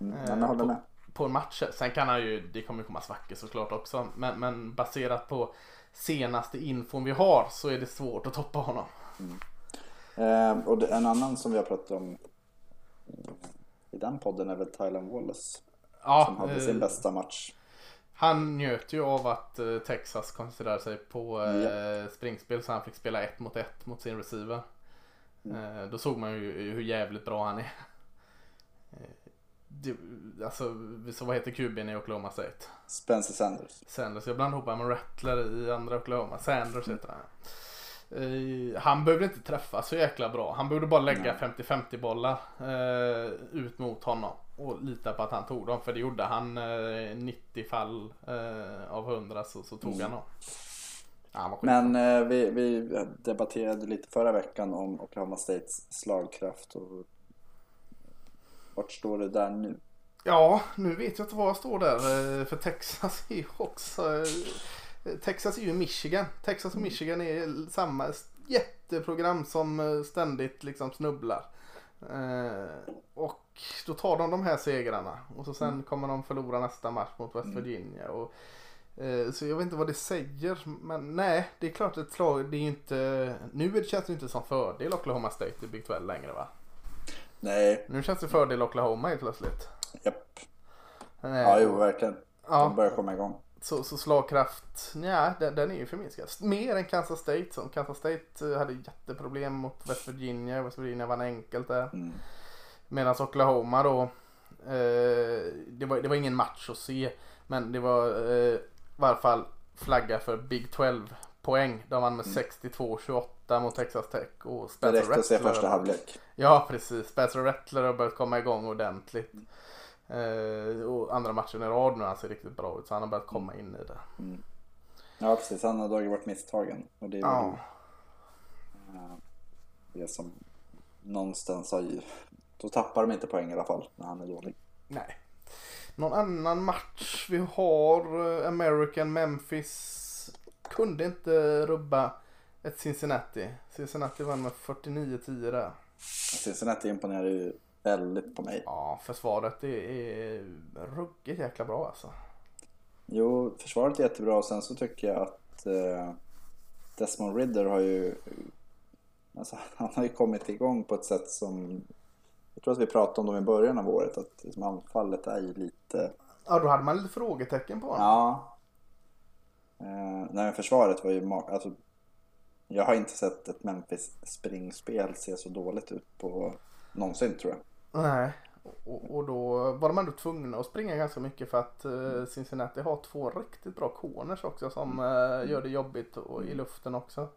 B: Mm.
A: Eh,
B: jag håller
A: på,
B: med.
A: på matcher. Sen kan han ju, det kommer komma svackor såklart också. Men, men baserat på senaste infon vi har så är det svårt att toppa honom.
B: Eh, och en annan som vi har pratat om i den podden är väl Tylen Wallace.
A: Ja,
B: Som hade
A: eh,
B: sin bästa match.
A: Han njöt ju av att eh, Texas koncentrerade sig på eh, springspel så han fick spela ett mot ett mot sin receiver.
B: Mm.
A: Eh, då såg man ju hur jävligt bra han är. Eh, det, alltså, så vad heter QB'n i Oklahoma State?
B: Spencer Sanders.
A: Sanders. Jag blandade ihop honom med Rattler i andra Oklahoma. Sanders heter han. Eh, han behövde inte träffa så jäkla bra. Han behövde bara lägga 50-50 bollar eh, ut mot honom. Och lita på att han tog dem. För det gjorde han. Eh, 90 fall eh, av 100 så, så tog han dem. Ja.
B: Men eh, vi, vi debatterade lite förra veckan om Oklahoma States slagkraft. Och vart står det där nu?
A: Ja, nu vet jag inte var jag står där. eh, För Texas är ju också... Texas är ju Michigan. Texas och Michigan är samma jätteprogram som eh, ständigt liksom snubblar. Eh, Och då tar de de här segrarna. Och så sen kommer de förlora nästa match mot West Virginia. Och, eh, så jag vet inte vad det säger. Men nej, det är klart ett slag. Det är inte... Nu känns det inte som fördel Oklahoma State i Big 12 längre va?
B: Nej,
A: Nu känns det fördel Oklahoma helt plötsligt.
B: japp.
A: Eh,
B: Ja, jo, verkligen.
A: Ja.
B: De börjar komma igång.
A: Så, så slagkraft, ja den, den är ju förminskad. Mer än Kansas State som Kansas State eh, hade jätteproblem mot West Virginia. West Virginia vann enkelt där.
B: Mm.
A: Medan Oklahoma då, eh, det, var, det var ingen match att se. Men det var eh, i varje fall flagga för Big 12 poäng. De vann med 62-28 mot Texas Tech. Och
B: Det
A: Spencer
B: räckte att se första halvlek.
A: Ja precis, Spencer Rattler har börjat komma igång ordentligt. Eh, och andra matchen i rad nu han ser riktigt bra ut så han har börjat komma in i det.
B: Ja, precis. Han har dragit bort misstagen. Och det är
A: Ja.
B: eh, det som någonstans har ju... Då tappar de inte poäng i alla fall när han är dålig.
A: Nej. Någon annan match vi har, eh, American Memphis, kunde inte rubba ett Cincinnati. Cincinnati vann med 49-10 där.
B: Cincinnati imponerar ju väldigt på mig.
A: Ja, försvaret det är ruggigt jäkla bra alltså.
B: Jo, försvaret är jättebra och sen så tycker jag att eh, Desmond Ridder har ju... Alltså, han har ju kommit igång på ett sätt som... Jag tror att vi pratade om dem i början av året, att liksom anfallet är ju lite...
A: Ja, då hade man lite frågetecken på honom.
B: Ja. Eh, nej, försvaret var ju... ma- Alltså, jag har inte sett ett Memphis springspel se så dåligt ut på någonsin tror jag.
A: Nej. och, och då var de ändå tvungna att springa ganska mycket för att uh, Cincinnati har två riktigt bra corners också som uh, gör det jobbigt och, i luften också.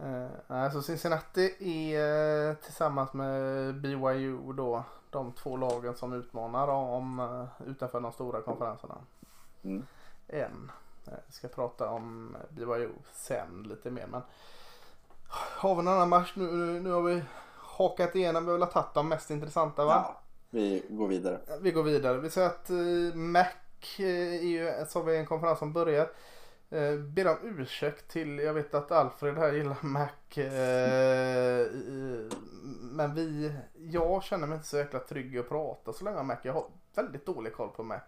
A: Uh, alltså Cincinnati är tillsammans med BYU då de två lagen som utmanar om utanför de stora konferenserna. Mm. En. Jag ska prata om BYU sen lite mer men har vi någon annan match nu? Nu har vi hakat igenom. Vi har väl tagit de mest intressanta va? Ja,
B: vi går vidare.
A: Vi går vidare. Vi säger att uh, Mac uh, är ju, så har vi en konferens som börjar. Ber om ursäkt till, jag vet att Alfred här gillar Mac. Uh, men vi, jag känner mig inte så jäkla trygg att prata så länge om Mac. Jag har väldigt dålig koll på Mac.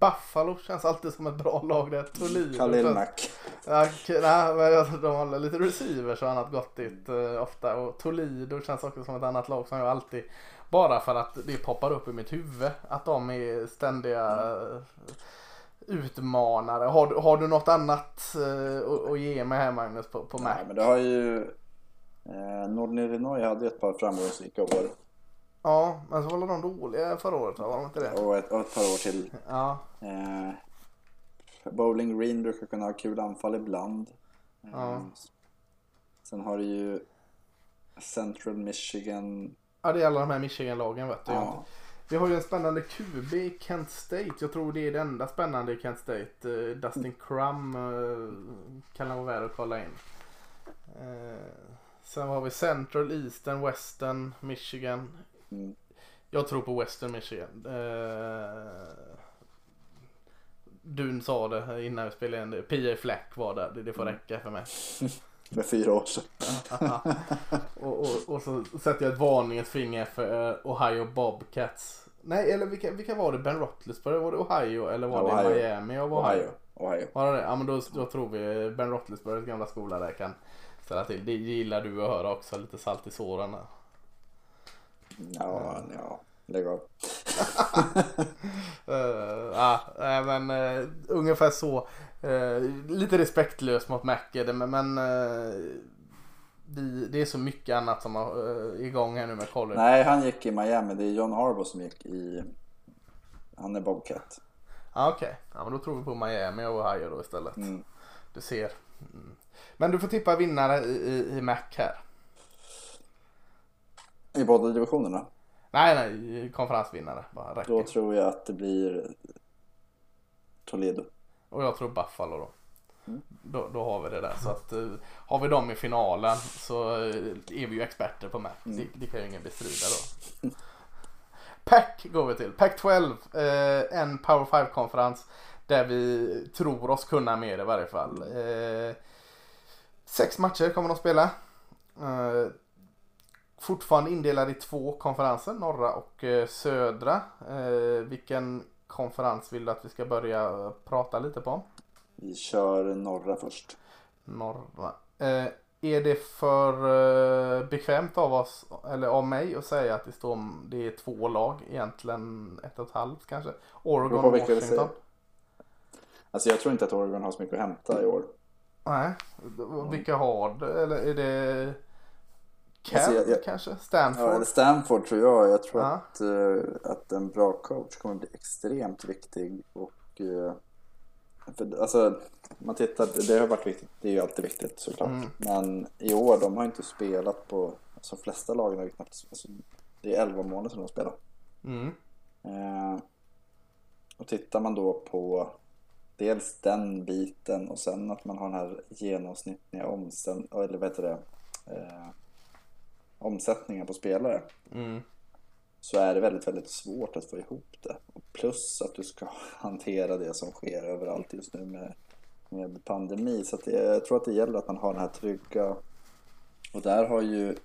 A: Buffalo känns alltid som ett bra lag där. Toledo.
B: Khalil Mack.
A: Ja, nej, men de har lite receivers och annat gott dit uh, ofta. Och Toledo känns också som ett annat lag som jag alltid, bara för att det poppar upp i mitt huvud, att de är ständiga uh, utmanare. Har, har du något annat uh, att ge mig här Magnus på, på Mac?
B: Nej, men det har ju eh, Northern Illinois hade ett par framgångsrika år.
A: Ja, men så var de dåliga förra året Var de inte det?
B: Och ett, och ett par år till.
A: Ja.
B: Eh, Bowling Green brukar kunna ha kul anfall ibland.
A: Ja. Eh,
B: sen har du ju Central Michigan.
A: Ja, det är alla de här Michigan-lagen vet du. Ja. Vi har ju en spännande QB i Kent State. Jag tror det är det enda spännande i Kent State. Uh, Dustin Crum uh, kan vara värd att kolla in. Uh, sen har vi Central, Eastern, Western, Michigan.
B: Mm.
A: Jag tror på Western Michigan. Uh, Dun sa det innan vi spelade in det. P.A. Flack var där. Det, det får mm. räcka för mig.
B: Med fyra år sedan.
A: och, och, och, så sätter jag ett varningens finger för uh, Ohio Bobcats. Nej, eller vilka, vilka var det? Ben Roethlisberger? Var det Ohio eller var ja, det Miami av Ohio?
B: Ohio. Ohio.
A: Var det Ja, men då, då tror vi Ben Roethlisbergers gamla skola där kan ställa till. Det gillar du att höra också. Lite salt i såren där.
B: Ja, ja. Lägg av.
A: uh, ah, men uh, ungefär så. Uh, lite respektlöst mot Mac men, men uh, vi, det är så mycket annat som är uh, igång här nu med college.
B: Nej, han gick i Miami. Det är John Harbaugh som gick i... Han är Bobcat.
A: Ah, Okej, okay. ja, men då tror vi på Miami och Ohio då istället.
B: Mm.
A: Du ser. Mm. Men du får tippa vinnare i, i, i Mac här.
B: I båda divisionerna?
A: Nej, nej, konferensvinnare. Bara räcker.
B: Då tror jag att det blir Toledo.
A: Och jag tror Buffalo då.
B: Mm.
A: Då, då, har vi det där. Så att uh, har vi dem i finalen så uh, är vi ju experter på Mac. Mm. Det, det, kan ju ingen bestrida då. Pac går vi till. Pac 12. Uh, en Power 5-konferens. Där vi tror oss kunna mer i varje fall. Uh, sex matcher kommer de spela fortfarande indelad i två konferenser, norra och eh, södra. Eh, vilken konferens vill du att vi ska börja prata lite på?
B: Vi kör norra först.
A: Norra. Eh, är det för eh, bekvämt av oss, eller av mig, att säga att det står det är två lag egentligen, ett och ett halvt kanske? Oregon och Washington.
B: Alltså jag tror inte att Oregon har så mycket att hämta i år.
A: Nej, vilka har det? Eller är det Cal alltså jag, jag, kanske? Stanford?
B: Ja, eller Stanford tror jag. Jag tror ja. att, uh, att en bra coach kommer bli extremt viktig. Och, uh, för, alltså, man tittar, det har varit viktigt. Det är ju alltid viktigt såklart. Mm. Men i år, de har inte spelat på... Alltså, flesta lagen har ju knappt... Alltså, det är 11 månader som de spelar.
A: Mm.
B: Uh, och tittar man då på dels den biten och sen att man har den här genomsnittliga omständ... Eller vad heter det? Omsättningen på spelare
A: mm.
B: så är det väldigt, väldigt svårt att få ihop det. plus att du ska hantera det som sker överallt just nu med, med pandemi. Så det, jag tror att det gäller att man har den här trygga... Och där har ju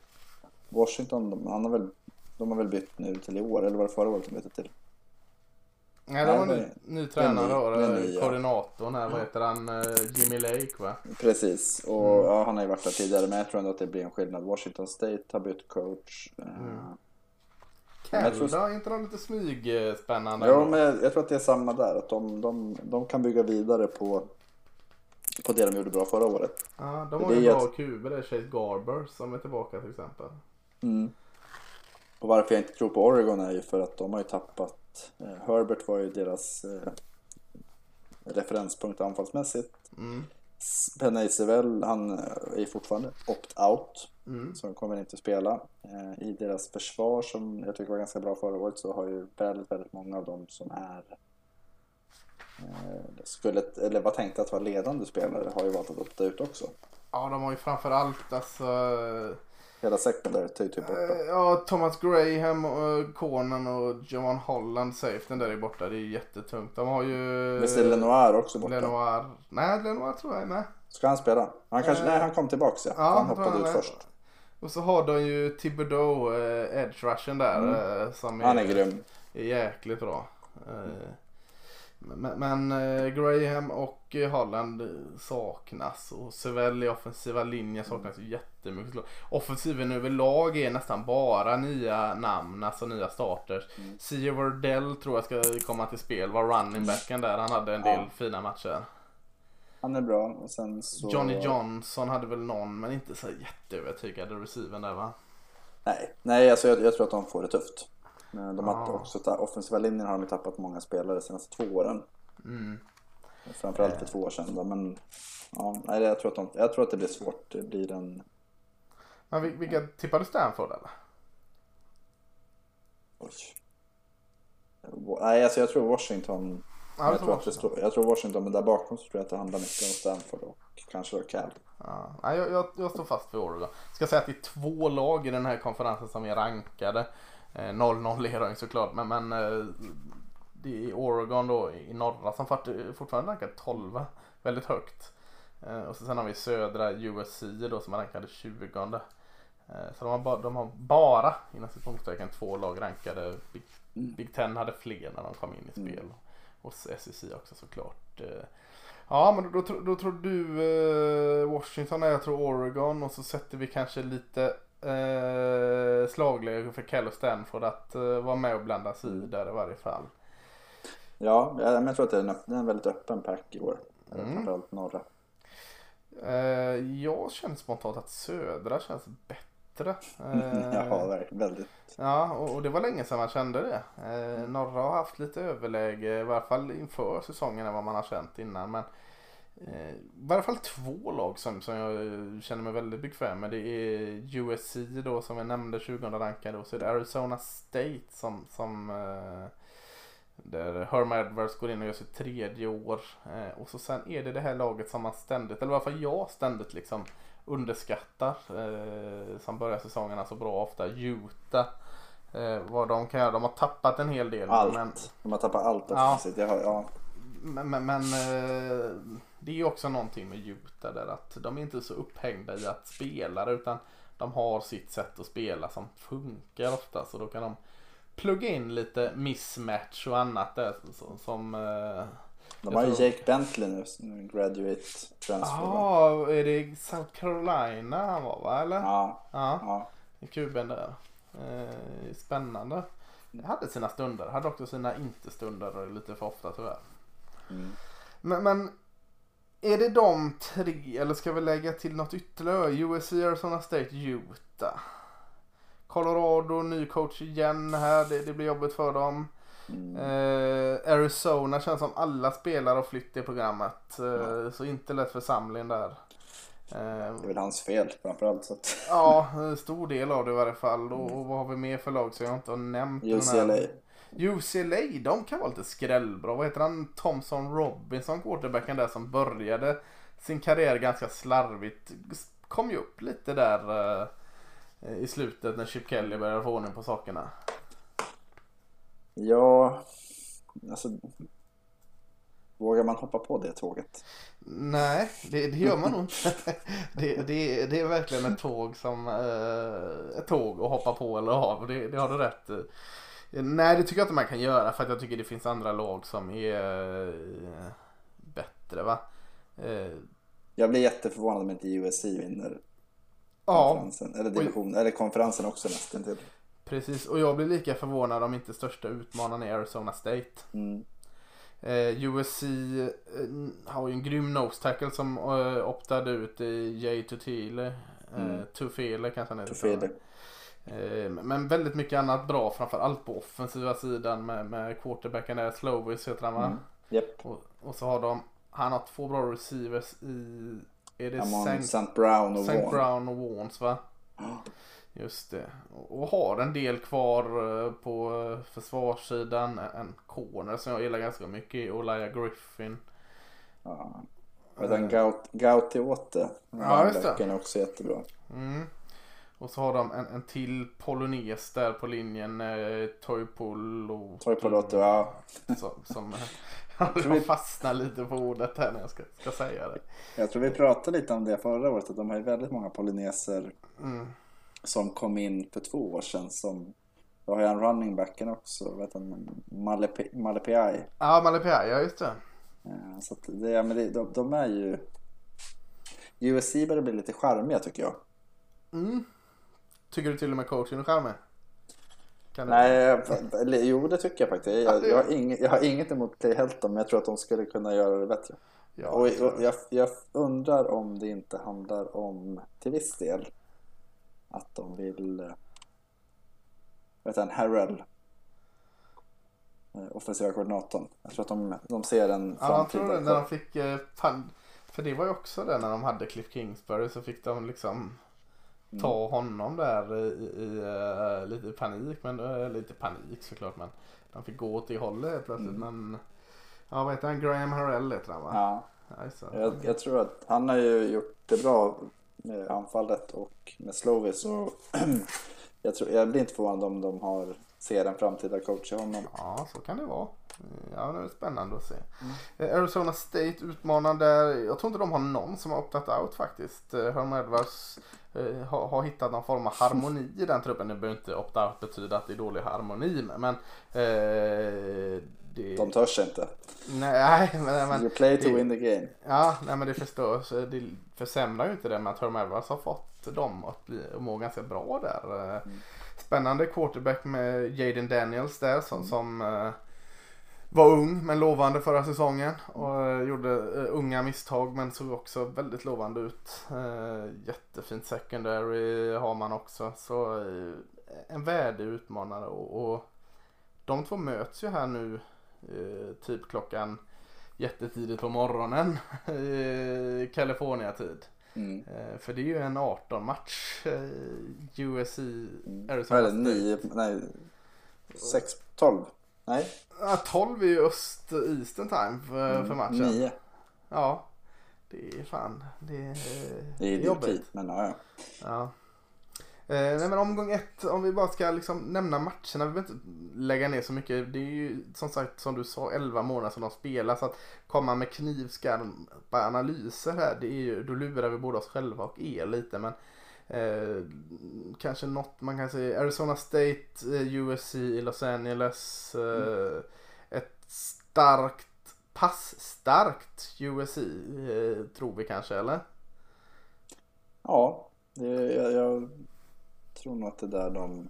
B: Washington, han har väl, de har väl bytt nu till i år, eller var det förra året de bytte till?
A: Nej, det var ny, ny tränare då. Koordinatorn här, vad heter han? Eh, Jimmy Lake va?
B: Precis, och mm. ja, han har ju varit där tidigare men jag tror ändå att det blir en skillnad. Washington State har bytt coach.
A: Eh, mm. Canada, tror... är inte de lite smygspännande?
B: Ja, men jag, jag, tror att det är samma där. Att de, de, de kan bygga vidare på, på det de gjorde bra förra året.
A: Ja, de har ju bra ett... QB, det är Chase Garber som är tillbaka till exempel.
B: Mm. Och varför jag inte tror på Oregon är ju för att de har ju tappat eh, Herbert var ju deras eh, referenspunkt anfallsmässigt.
A: Mm.
B: Penny Isabel, han eh, är fortfarande opt-out.
A: Mm.
B: Så de kommer inte spela. Eh, I deras försvar som jag tycker var ganska bra förra året så har ju väldigt, väldigt många av dem som är eh, skulle, eller var tänkta att vara ledande spelare har ju valt att opta ut också.
A: Ja, de har ju framförallt alltså...
B: Hela secondary är ju typ borta.
A: eh, Ja, Thomas Graham, och Conan och Johan Holland, safeten där är borta. Det är jättetungt. De har ju...
B: Visst är Lenoir också borta?
A: Lenoir. Nej, Lenoir tror jag är med.
B: Ska han spela? Han kanske,
A: Eh,
B: nej han kom tillbaks ja.
A: Ja,
B: han hoppade
A: han
B: ut
A: är-
B: först.
A: Och så har de ju Thibodeau, eh, edge rushen där.
B: Mm.
A: eh, som
B: Han är grym.
A: är jäkligt bra. Eh, Men, men eh, Graham och Holland eh, saknas och Sevell i offensiva linjen saknas ju jättemycket. Offensiven överlag är nästan bara nya namn, alltså nya starters.
B: Mm.
A: Sia Wardell tror jag ska komma till spel, var running backen där. Han hade en del
B: Ja.
A: fina matcher.
B: Han är bra och sen så...
A: Johnny Johnson hade väl någon, men inte så jätteövertygad receiven där va?
B: Nej, nej alltså jag, jag tror att de får det tufft. De har
A: Ja.
B: också, ta- offensiva linjen har de tappat många spelare de senaste två åren.
A: Mm.
B: Framförallt för två år sedan då, men ja, nej, jag, tror att de, jag tror att det blir svårt. Det blir en...
A: Men vil- vilka tippar du Stanford eller?
B: Oj. Nej, alltså jag tror Washington.
A: Ja,
B: jag, tror
A: Washington.
B: står, jag tror Washington, men där bakom så tror jag att det handlar mycket om Stanford och kanske då Cal.
A: Ja, jag, jag, jag står fast vid Oregon. Ska säga att det är två lag i den här konferensen som är rankade. Eh, 0-0 är de ju såklart, men, men eh, det är Oregon då i norra som fort, fortfarande rankar 12 väldigt högt. Eh, och så sen har vi södra USC då som är rankade 20 eh, Så de har, bara, de har bara inom citationstecken två lag rankade. Big, Big Ten hade fler när de kom in i spel. Och SEC också såklart. Eh, Ja men då, då, då tror du eh, Washington jag tror Oregon och så sätter vi kanske lite eh, slagläge för Cal och Stanford att eh, vara med och blanda sig i där i varje fall.
B: Ja, jag, tror att det är en, det är en väldigt öppen pack i år.
A: Mm.
B: Framförallt norra.
A: Eh, jag känner spontant att södra känns bättre. Eh,
B: ja. Väldigt.
A: Ja, och, och det var länge sedan man kände det. Eh, norra har haft lite överläge, i varje fall inför säsongen än vad man har känt innan. Men eh, i varje fall två lag som, som jag känner mig väldigt bekväm med. Det är USC då som jag nämnde 20 rankade och så är det Arizona State som, som eh, där Herm Edwards går in och gör sitt tredje år. Eh, och så sen är det det här laget som man ständigt, eller i alla fall jag ständigt liksom underskattar. Eh, som börjar säsongerna så bra ofta. Utah. Eh, vad de kan göra. De har tappat en hel del.
B: Allt.
A: Men,
B: De har tappat allt
A: Ja.
B: Jag har, ja.
A: men, men, men eh, det är ju också någonting med Utah där att de är inte så upphängda i att spela utan de har sitt sätt att spela som funkar ofta så då kan de plugga in lite mismatch och annat där som, som eh,
B: De har ju Jake Bentley nu, graduate transfer.
A: Jaha, är det South Carolina han var va eller?
B: Ja,
A: Ja,
B: ja.
A: i kuben där. Eh, spännande. Det hade sina stunder, hade också sina inte-stunder lite för ofta tyvärr.
B: Mm.
A: Men, men är det de tre eller ska vi lägga till något ytterligare? USC, Arizona State, Utah. Colorado, ny coach igen här. Det, det blir jobbigt för dem.
B: Mm.
A: Eh, Arizona känns som alla spelare har flytt i programmet. Eh,
B: Ja.
A: Så inte lätt för samling där. Eh,
B: Det är väl hans fel framförallt. Så att...
A: ja, stor del av det i varje fall. Och, och vad har vi mer för lag som jag inte har nämnt? den
B: UCLA.
A: här- UCLA, de kan vara lite skrällbra. Vad heter han? Thompson Robinson, quarterbacken där som började sin karriär ganska slarvigt. Kom ju upp lite där eh, i slutet när Chip Kelly började få ordning på sakerna.
B: Ja, alltså. Vågar man hoppa på det tåget?
A: Nej, det, det gör man nog inte. Det, det, det är verkligen ett tåg som eh, ett tåg att hoppa på eller av. Det, det har du rätt i. Nej, det tycker jag inte man kan göra för att jag tycker det finns andra lag som är eh, bättre va. Eh,
B: Jag blir jätteförvånad om inte USC vinner
A: ja,
B: konferensen. Eller division, eller konferensen också nästan till.
A: precis. Och jag blir lika förvånad om inte största utmanaren är Arizona State.
B: Mm.
A: Eh, USC eh, har ju en grym nose tackle som eh, optade ut i Jay Tutile. Eh,
B: Mm.
A: Tufele kanske han heter.
B: Tufele.
A: Eh, Men väldigt mycket annat bra framförallt på offensiva sidan med, med quarterbacken där, Slovis heter han va?
B: Mm. Japp.
A: Och, och så har de, han har två bra receivers i, är det St.
B: Brown och
A: St.
B: Vaughn.
A: Brown och Warns va?
B: Ja.
A: Just det. Och, och har en del kvar eh, på eh, försvarssidan. En- corner som jag gillar ganska mycket, Olaya Griffin.
B: Ja. Och den Gaut, Gauti Åte.
A: Ja, just det.
B: Också jättebra.
A: Mm. Och så har de en, en till polones där på linjen, eh, Toipolo.
B: Toipoloto, ja.
A: Som, som
B: vi-
A: jag fastnar lite på ordet här när jag ska, ska säga det.
B: Jag tror vi pratade lite om det förra året. Att de har ju väldigt många polyneser
A: Mm.
B: som kom in för två år sedan. Som, då har jag en running backen också. Vet han, Malepi- Malepiai.
A: Ja, Malipia, ja just det.
B: Eh, Så det, ja, men det, de, de är ju... USC börjar bli lite charmiga tycker jag.
A: Mm. Tycker du till och med coachen är charmig?
B: Nej, eller, jo det tycker jag faktiskt.
A: Ja,
B: Jag, jag, har inget, jag har inget emot Clay Helton men jag tror att de skulle kunna göra det bättre.
A: Ja,
B: och,
A: jag
B: jag, jag undrar om det inte handlar om, till viss del, att de vill... eh, Vet han, Harrell, eh, offensiva koordinatorn. Jag tror att de, de ser en
A: Ja, jag tror det när de fick, eh, för det var ju också det när de hade Cliff Kingsbury så fick de liksom ta honom där i, i eh, lite panik, men uh, lite panik såklart men de fick gå åt det hållet plötsligt men ja vad heter han, Graham Harrell heter han va?
B: Ja,
A: så.
B: jag, jag tror att han har ju gjort det bra med anfallet och med Slovis. Och jag, tror, jag blir inte förvånad om de har, ser en framtida coach i honom.
A: Ja, så kan det vara. Ja, det är spännande att se. Eh, Arizona State utmanar där. Jag tror inte de har någon som har optat out faktiskt. Herm Edwards har, har hittat någon form av harmoni i den truppen. Det behöver inte opt out betyda att det är dålig harmoni. Men eh, det...
B: De törs inte.
A: Nej, men, men
B: You play to
A: det-
B: win the game.
A: Ja, nej men det förstörs. Det försämrar ju inte det med att Herm Edwards har fått dem att bli, att må ganska bra där. Eh, Spännande quarterback med Jaden Daniels där som, som eh, var ung men lovande förra säsongen och eh, gjorde eh, unga misstag men såg också väldigt lovande ut. Eh, jättefint secondary har man också så en värdig utmanare och, de två möts ju här nu typ klockan jättetidigt på morgonen i California-tid.
B: Mm.
A: För det är ju en 18-match eh, USC
B: Vad
A: Arizona? State.
B: Nio? Nej. Sex? Tolv? Nej.
A: Ja, 12 är ju öst Eastern time för, för matchen.
B: Mm. Nio.
A: Ja. Det är fan. Det är,
B: Det är
A: jobbigt.
B: idioti. Men ja, ja.
A: Ja. Eh, nej men omgång ett, om vi bara ska liksom nämna matcherna, vi behöver inte lägga ner så mycket. Det är ju som sagt som du sa 11 månader som de spelar så att komma med knivskarpa analyser här, det är ju, då lurar vi både oss själva och er lite men eh, kanske något man kan säga, Arizona State, eh, USC i Los Angeles, eh, ett starkt, passstarkt USC eh, tror vi kanske eller?
B: Ja, det, jag, jag tror nog att det där de...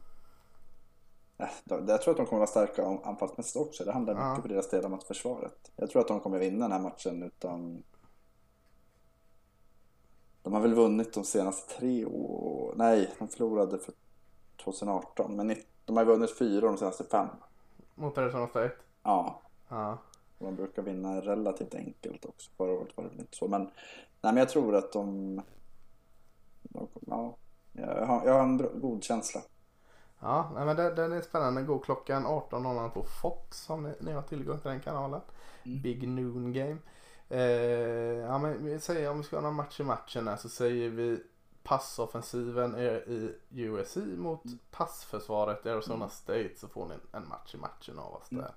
B: Äh, de- Jag tror att de kommer vara starka an- anfallsmässigt också. Det handlar
A: Ja.
B: mycket för deras del om att försvaret. Jag tror att de kommer vinna den här matchen utan... De har väl vunnit de senaste tre år. Nej, de förlorade för 2018. Men de har vunnit fyra de senaste fem.
A: Mot Arizona State?
B: Ja,
A: Ja.
B: och de brukar vinna relativt enkelt också. Förra året var det väl inte så. Men, nej, men jag tror att de... de ja, jag har, jag har en god känsla.
A: Ja, nej, men den, den är spännande. Går klockan 18.00 på Fox om ni, ni har tillgång till den kanalen. Big Noon Game. Eh, ja, men vi säger om vi ska ha någon match i matchen här så säger vi passoffensiven är i USC mot passförsvaret i Arizona State så får ni en match i matchen av oss där.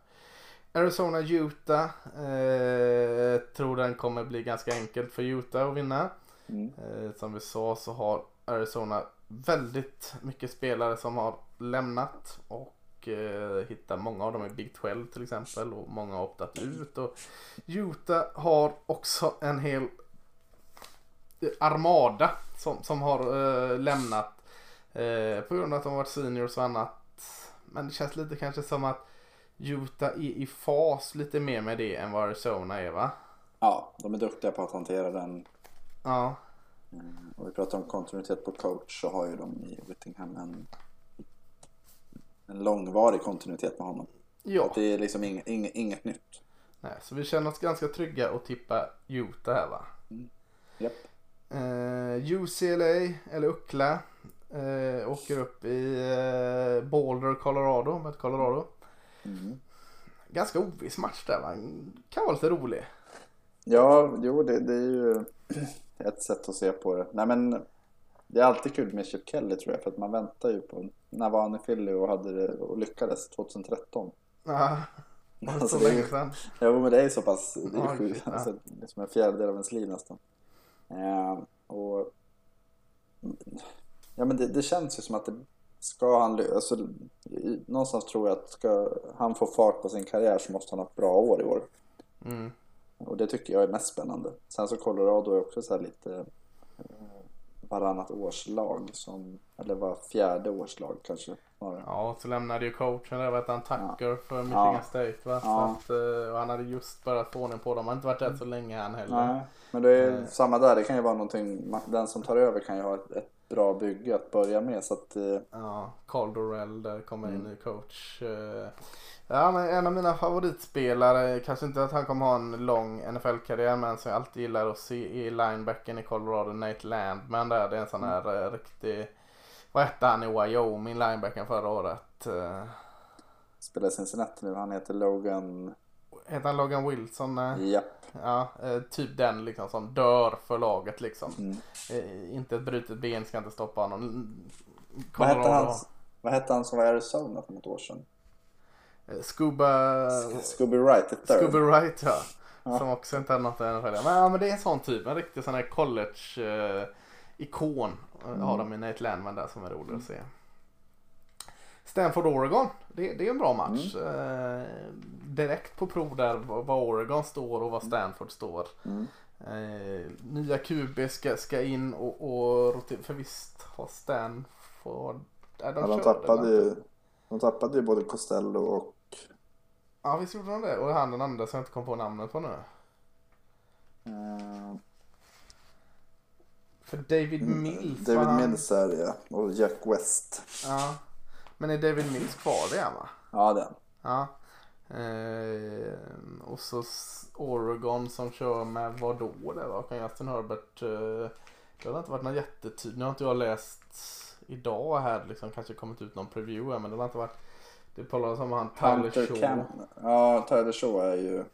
A: Arizona Utah. Eh, tror den kommer bli ganska enkelt för Utah att vinna.
B: Mm.
A: Eh, som vi sa så har Arizona väldigt mycket spelare som har lämnat och eh, hittar många av dem i Big 12 till exempel och många har optat ut. Och Utah har också en hel eh, armada som, som har eh, lämnat eh, på grund av att de har varit seniors och annat. Men det känns lite kanske som att Utah är i fas lite mer med det än vad Arizona är va?
B: Ja, de är duktiga på att hantera den.
A: Ja,
B: Mm, Och vi pratar om kontinuitet på coach så har ju de i Whittingham en en långvarig kontinuitet med honom.
A: Ja,
B: Att det är liksom inget, inget, inget nytt.
A: nej, så vi känner oss ganska trygga att tippa Utah här va.
B: Japp.
A: Eh, UCLA, eller Uckla, eh, åker upp i eh, Boulder, Colorado, med Colorado.
B: Mm.
A: Ganska oviss match där va. Kan vara lite rolig.
B: Ja, jo det, det är ju ett sätt att se på det. Nej men det är alltid kul med Chip Kelly tror jag för att man väntar ju på när var han i Philly och hade det och lyckades 2013.
A: Ja, var det
B: Alltså,
A: så länge sedan?
B: Ja men det är så pass, det är
A: Ja,
B: sjukt.
A: ja.
B: Alltså, det är som en fjärdedel av ens liv nästan. Eh, och Ja men det, det känns ju som att det ska han, alltså, någonstans tror jag att ska han få fart på sin karriär så måste han ha ett bra år i år.
A: Mm.
B: Och det tycker jag är mest spännande. Sen så Colorado är också så här lite varannat årslag som, eller var fjärde årslag kanske.
A: Ja, så lämnade ju coachen där, han, Tucker för Michigan
B: Ja.
A: State va?
B: Ja.
A: Så att, eh, han hade just börjat få ordning på dem. Han har inte varit där så länge han heller.
B: Nej, men det är
A: Eh.
B: samma där. Det kan ju vara någonting, den som tar över kan ju ha ett, ett bra bygge att börja med. Så att, eh,
A: Ja, Carl Dorell där kommer
B: Mm.
A: ny coach. Eh, Ja, men en av mina favoritspelare, kanske inte att han kommer ha en lång NFL-karriär, men som jag alltid gillar att se i linebacken i Colorado, Nate Landman där. Det är en sån här eh, riktig, vad hette han i Wyoming, linebacken förra året? Eh,
B: spelar Cincinnati nu. Han heter Logan.
A: Heter han Logan Wilson? Nej.
B: Japp.
A: Ja, eh, typ den liksom som dör för laget liksom.
B: Mm.
A: Eh, inte ett brutet ben ska inte stoppa honom.
B: Vad, hette han, vad hette han som var i Arizona för något år sedan?
A: Eh, Scuba...
B: Scooby Wright.
A: Scooby Wright ja.
B: Ja.
A: Som också inte hade något i NFL. Men, ja, men det är en sån typ. En riktig sån här college-ikon.
B: Mm.
A: Har de i Nate Landman där som är rolig att se. Stanford Oregon. Det, det är en bra match.
B: Mm.
A: Eh, direkt på prov där var Oregon står och var Stanford står.
B: Mm.
A: Eh, nya QB ska, ska in och, och. För visst har Stanford... Ja, de
B: Ja, de, tappade ju, de tappade ju både Costello och...
A: Ja visst gjorde de det. Och han den andra som jag inte kom på namnet på nu.
B: Eh,
A: För David Mills. var
B: David
A: han-
B: Mills är det ja. Och Jack West.
A: Ja. Men är David Mills kvar det är va?
B: Ja, det är.
A: Ja. Eh, och så Oregon som kör med vad då det var? Kan Justin Herbert. Eh, det har inte varit någon jättetid. Nu har inte jag läst idag här liksom kanske kommit ut någon preview här, men det har inte varit. Det talas om han Tyler
B: Hunter
A: Shaw.
B: Camp. Ja, Tyler Shaw är ju...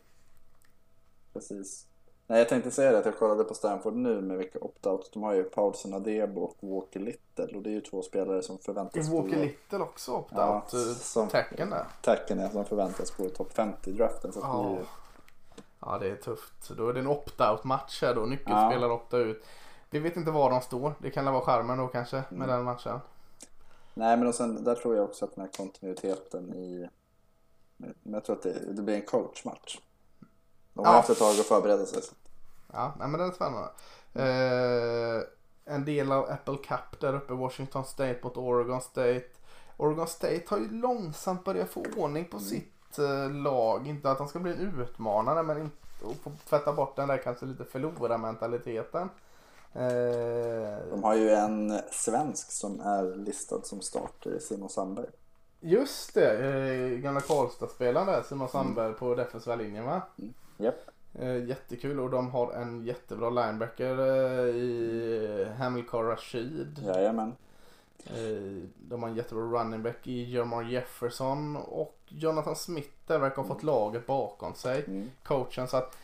B: Precis. Nej, jag tänkte säga det att jag kollade på Stanford nu med vilka opt-outs. De har ju Paulsen Adebo och Walker Little och det är ju två spelare som
A: Är
B: förväntas
A: Walker
B: få...
A: Little också opt-out?
B: Ja,
A: Ja,
B: som-
A: Tacken där.
B: Tacken är som förväntas gå i topp 50 i draften. Så att det är
A: Ja.
B: ju...
A: ja det är tufft. Då är det en opt-out match här då. Nyckelspelare optar ut. Vi vet inte var de står. Det kan vara skärmen då kanske med
B: Mm.
A: den matchen.
B: Nej, men och sen, där tror jag också att den här kontinuiteten i... Men jag tror att det, det blir en coachmatch. De har
A: Ja.
B: haft ett tag att förbereda sig.
A: Ja, nej, men den är spännande. Eh, en del av Apple Cup där uppe, Washington State mot Oregon State. Oregon State har ju långsamt börjat få ordning på sitt eh, lag. Inte att de ska bli en utmanare men inte och få tvätta bort den där kanske lite förlorarmentaliteten. Eh,
B: De har ju en svensk som är listad som starter, Simon Sandberg.
A: just det, eh, gamla Karlstad-spelaren där, Simon Sandberg på defensiva linjen va?
B: Japp.
A: Eh, jättekul och de har en jättebra linebacker eh, i Hamilcar Rashid.
B: Jajamän.
A: Eh, de har en jättebra running back i Jermar Jefferson och Jonathan Smith där verkar ha fått laget bakom sig.
B: Mm.
A: Coachen så att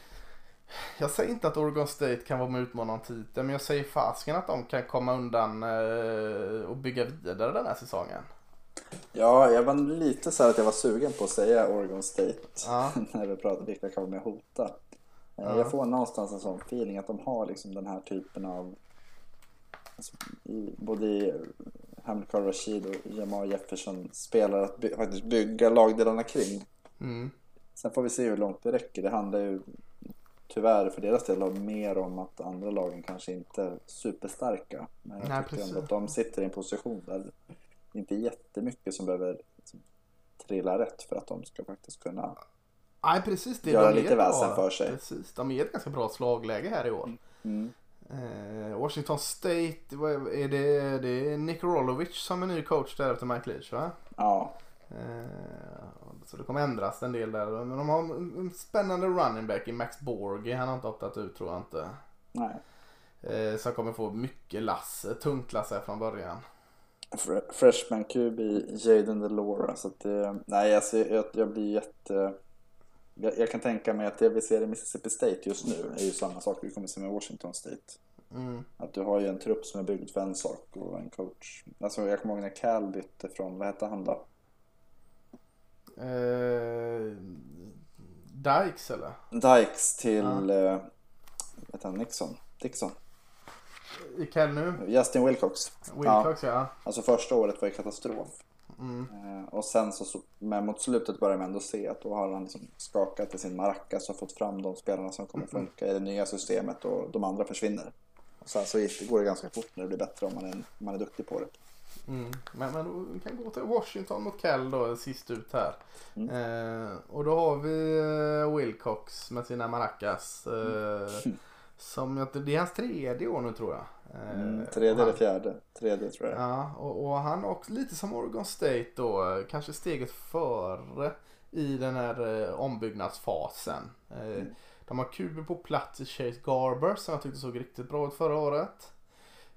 A: jag säger inte att Oregon State kan vara med och utmana en titel men jag säger fasken att de kan komma undan och bygga vidare den här säsongen.
B: Ja, jag var lite så här att jag var sugen på att säga Oregon State
A: Ja.
B: när vi pratade vilka kan med och hota. Eh,
A: Ja.
B: Jag får någonstans en sån feeling att de har liksom den här typen av alltså, i, både i Hamilcar Rashid och Jamal Jefferson spelare att by, faktiskt bygga lagdelarna kring.
A: Mm.
B: Sen får vi se hur långt det räcker. Det handlar ju tyvärr för deras del mer om att andra lagen kanske inte är superstarka. Men jag
A: Nej,
B: tycker
A: precis.
B: ändå att de sitter i en position där inte jättemycket som behöver liksom, trilla rätt för att de ska faktiskt kunna
A: Nej precis. Det,
B: Göra
A: de
B: lite väsen för sig.
A: Precis. De är ett ganska bra slagläge här i år.
B: mm,
A: Eh, Washington State, är det, det är Nick Rolovic som är ny coach där efter Mike Leach va?
B: Ja,
A: Eh, så det kommer ändras en del där. Men de har en spännande running back i Max Borgi. Han har inte optat ut tror jag inte.
B: Nej.
A: Eh, så han kommer få mycket lass, tungt lass här från början.
B: Freshman QB Jaden Delora. Så att det, nej, alltså, jag, jag blir jätte... Jag, jag, kan tänka mig att det vi ser i Mississippi State just nu är ju samma sak vi kommer se med Washington State.
A: Mm.
B: Att du har ju en trupp som är byggd för en sak och en coach. Alltså jag kommer ihåg när Cal bytte från, vad hette han då?
A: Eh, Dykes eller?
B: Dykes till, ja. eh, heter han, Nixon? Dixon?
A: I Cal nu?
B: Justin Wilcox.
A: Wilcox ja. ja.
B: Alltså första året var ju katastrof.
A: Mm.
B: Eh, och sen så, men mot slutet börjar man ändå se att då har han liksom skakat i sin maracas och fått fram de spelarna som kommer funka i det nya systemet och de andra försvinner. Och sen så går det ganska fort när det blir bättre om man är, om man är duktig på det.
A: Mm. Men, men vi kan gå till Washington mot Cal då sist ut här. Mm. Eh, och då har vi eh, Wilcox med sina maracas. Eh, Som, det är hans tredje år nu tror jag.
B: Eh, mm, tredje eller fjärde. Tredje tror jag.
A: Ja, och, och han också lite som Oregon State då. Kanske steget före i den här eh, ombyggnadsfasen. Eh, mm. De har QB på plats i Chase Garber som jag tyckte såg riktigt bra ut förra året.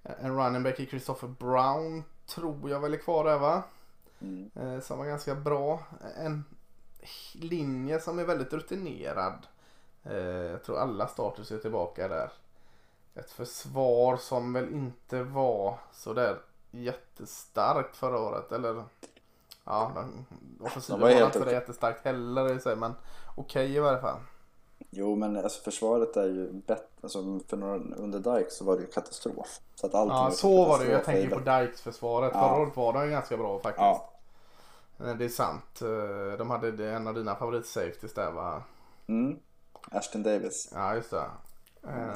A: En running back i Christopher Brown tror jag väl är kvar där va?
B: Mm.
A: Eh, som var ganska bra. En linje som är väldigt rutinerad. Eh, jag tror alla starters är tillbaka där. Ett försvar som väl inte var så där jättestarkt förra året. Eller ja, offensiven var, inte jättestarkt heller i sig men okej okay i varje fall.
B: Jo, men alltså, försvaret är ju bättre. Alltså, för några, under Dykes så var det ju katastrof.
A: Så att ja, så var det ju. Jag tänker på Dykes försvaret. Ja. Förra året var det ju ganska bra faktiskt. Ja. Det är sant. Eh, de hade en av dina favoritsafeties där va?
B: Mm. Ashton Davis.
A: Ja, just det. Mm.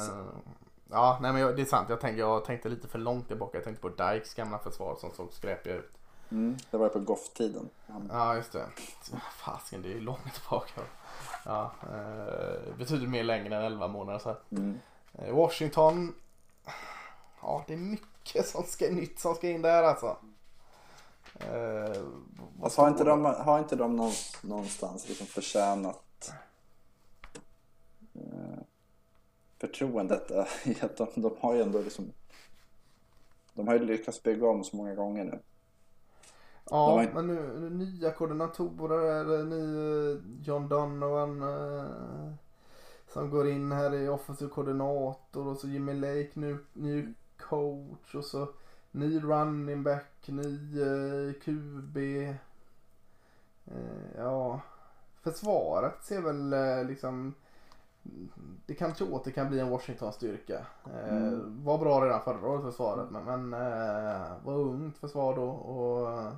A: Ja, nej men det är sant. Jag tänkte, jag tänkte lite för långt tillbaka. Jag tänkte på Dykes gamla försvar som såg skräpiga ut.
B: Mm, det var på Goff-tiden.
A: Ja, just det. Fasken, det är ju långt tillbaka. Ja, eh, betyder mer längre än 11 månader så.
B: Mm.
A: Eh, Washington. Ja, det är mycket som ska, nytt som ska in där alltså.
B: Eh, alltså har, inte de, har inte de någonstans liksom förtjänat eh, förtroendet i att de, de har ju ändå liksom de har ju lyckats bygga om så många gånger nu.
A: Ja, var... men nu, nya koordinatorer, ny eh, John Donovan eh, som går in här i offensiv koordinator och så Jimmy Lake nu, ny coach och så ny running back, ny eh, QB. Eh, ja, försvaret ser väl eh, liksom det kanske åter kan bli en Washington-styrka. Eh, mm. Var bra redan förra året försvaret men, men eh, var ungt försvar då och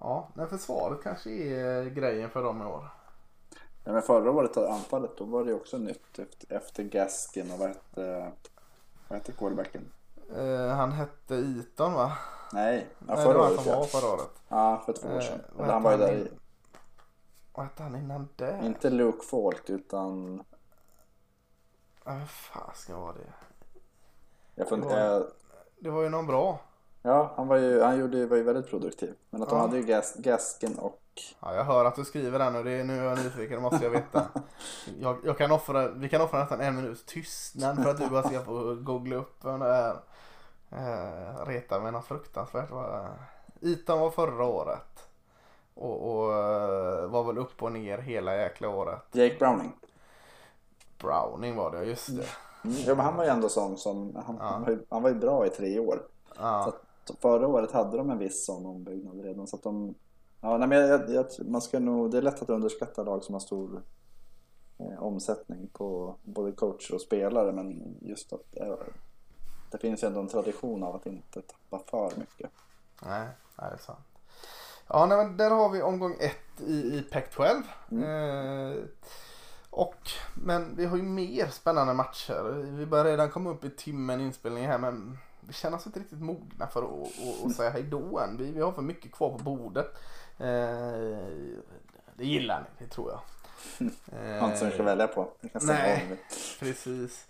A: Ja, men försvaret kanske är grejen för dem i år.
B: Ja, men förra året, anfallet, då var det också nytt efter, efter Gaskin och vad hette, vad hette quarterbacken?
A: Uh, han hette Iton va?
B: Nej,
A: ja, förra Nej, det var han som var förra året.
B: Ja, för två år sedan. Uh, han var ju där i...
A: Vad hette han innan det?
B: Inte Luke Falk utan...
A: Vad uh, fasen var det?
B: Jag fund... det, var...
A: det var ju någon bra.
B: Ja, han var ju, han gjorde, var ju väldigt produktiv. Men att de hade ju gas, Gasken och...
A: Ja, jag hör att du skriver den och det är, nu är jag nyfiken, det måste jag veta. Jag, jag kan offra, vi kan offra nästan en minuts tystnad för att du bara ska få googla upp vem det är. Eh, reta mig något fruktansvärt. Itan var förra året. Och, och uh, var väl upp och ner hela jäkla året.
B: Jake Browning.
A: Browning var det, just det.
B: Mm. Ja, men han var ju ändå sån som, han, ja. han, var ju, han var ju bra i tre år.
A: Ja.
B: Så förra året hade de en viss sån ombyggnad redan. Så att de, ja, nej, men jag, jag, man ska nog, det är lätt att underskatta lag som har stor eh, omsättning på både coach och spelare. Men just att eh, det finns ju ändå en tradition av att inte tappa för mycket.
A: Nej, det är sant. Ja, nej, men där har vi omgång ett i, i Pac-12. Mm. Eh, och, men vi har ju mer spännande matcher. Vi börjar redan komma upp i timmen inspelning här men vi känner oss inte riktigt mogna för att, att, att säga hejdå än. Vi, vi har för mycket kvar på bordet. Eh, det gillar ni, det tror jag.
B: Har inte så mycket att välja på.
A: Nej, precis.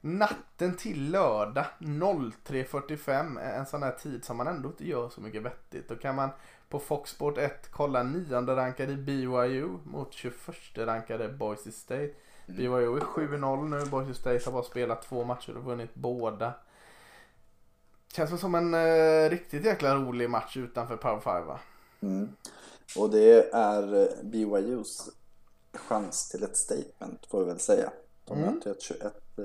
A: Natten till lördag 03.45 en sån här tid som man ändå inte gör så mycket vettigt. Då kan man På Fox Sport 1 kolla nionde rankade BYU mot 21 rankade Boise State.
B: Mm.
A: BYU är 7-0 nu. Boise State har bara spelat två matcher och vunnit båda. Känns väl som en eh, riktigt jäkla rolig match utanför Power 5 va?
B: Mm. Och det är eh, BYUs chans till ett statement får vi väl säga. De
A: Mm.
B: möter ett 21 eh,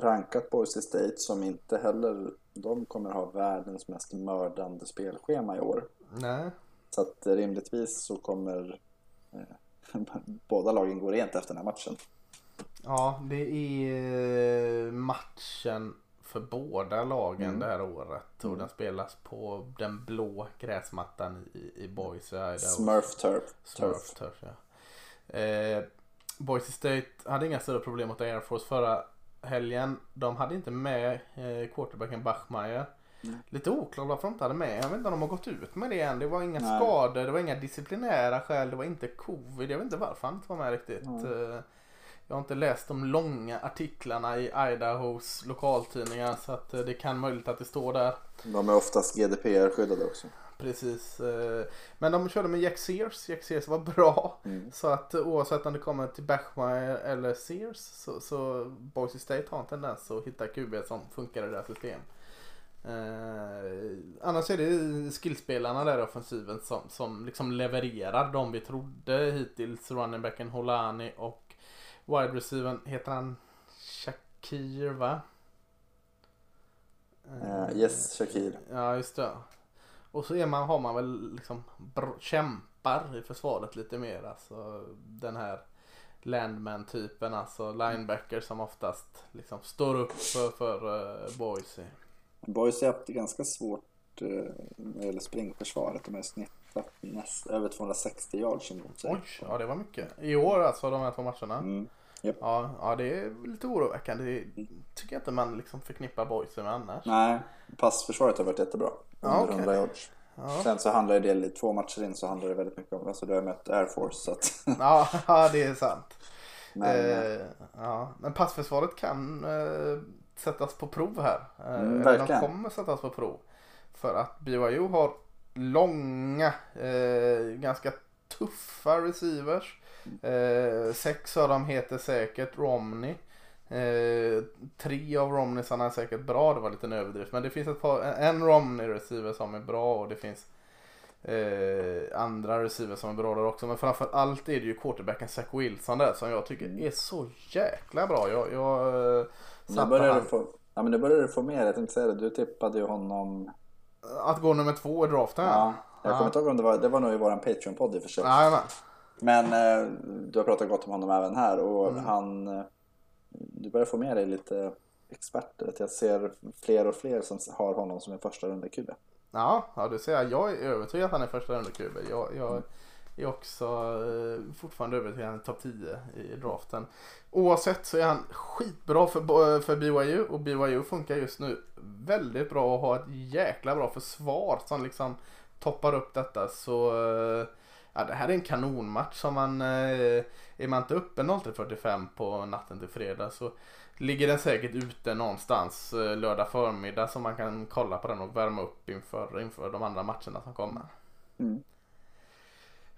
B: rankat Boise State som inte heller de kommer ha världens mest mördande spelschema i år.
A: Nej.
B: Så att rimligtvis så kommer eh, båda lagen gå rent efter den här matchen.
A: Ja, det är eh, matchen för båda lagen
B: Mm.
A: det här året. Och
B: Mm.
A: den spelas på den blå gräsmattan i, i Boise.
B: Smurf Turf.
A: Smurf Turf, ja. Eh, Boise State hade inga större problem mot Air Force förra helgen. De hade inte med eh, quarterbacken Bachmeier.
B: Mm.
A: Lite oklart varför de inte hade med. Jag vet inte om de har gått ut med det än. Det var inga
B: Nej.
A: skador, det var inga disciplinära skäl, det var inte covid. Jag vet inte varför han inte var med riktigt.
B: Mm.
A: Jag har inte läst de långa artiklarna i Idahos lokaltidningar så att eh, det kan möjligt att det står där.
B: De är oftast GDPR-skyddade också.
A: Precis. eh, Men de körde med Jack Sears. Jack Sears var bra.
B: Mm.
A: Så att oavsett om det kommer till Bachmeier eller Sears så, så Boise State har en tendens att hitta QB som funkar i deras system. Eh, annars är det skillspelarna där i offensiven som, som liksom levererar de vi trodde hittills. Running backen Holani och wide receivern heter han Shakir va?
B: Eh, yes, Shakir.
A: Ja just det. Och så är man, har man väl liksom kämpar i försvaret lite mer. Alltså den här landman-typen, alltså linebacker som oftast liksom står upp för, för uh, Boise.
B: Boise har haft det ganska svårt eh, när det gäller springförsvaret. De har snittat näst, över 260 yards emot sig.
A: Oj, ja det var mycket. I år alltså de här två matcherna.
B: Mm.
A: Ja, ja det är lite oroväckande. Det tycker jag inte man liksom förknippar Boise med annars.
B: Nej, passförsvaret har varit jättebra.
A: Ja,
B: Under
A: okej.
B: 100 yards.
A: Ja,
B: Sen så handlar det, två matcher in så handlar det väldigt mycket om, alltså du har mött Air Force så att,
A: ja, ja det är sant.
B: men,
A: Eh, ja. Men passförsvaret kan eh, sättas på prov här. Eh,
B: Mm,
A: eller de kommer sättas på prov. För att BYU har långa, eh, ganska tuffa receivers. Eh, sex av dem heter säkert Romney. Eh, tre av Romneysarna är säkert bra, det var lite en överdrift. Men det finns ett par, en Romney receiver som är bra och det finns eh, andra receivers som är bra där också. Men framför allt är det ju quarterbacken Zach Wilson där som jag tycker
B: Mm.
A: är så jäkla bra. Jag, jag eh,
B: nu börjar du få, ja men nu börjar du få mer, jag tänkte säga det, du tippade ju honom,
A: att gå nummer två i draften.
B: ja, jag
A: Ja.
B: kommer inte ihåg om det var, det var nog i våran Patreon-podd i och för sig.
A: Jajamän.
B: Men eh, du har pratat gott om honom även här och
A: Mm.
B: han, eh, du börjar få med dig lite experter. Jag ser fler och fler som har honom som en första runda QB.
A: Ja, ja du ser. Jag är övertygad att han är första runda QB. Jag, jag är också eh, fortfarande övertygad topp 10 i draften. Oavsett så är han skitbra för, eh, för BYU och BYU funkar just nu väldigt bra och har ett jäkla bra försvar som liksom toppar upp detta. Så eh, ja, det här är en kanonmatch som man eh, är man inte uppe 03.45 på natten till fredag så ligger den säkert ute någonstans eh, lördag förmiddag så man kan kolla på den och värma upp inför, inför de andra matcherna som kommer.
B: Mm.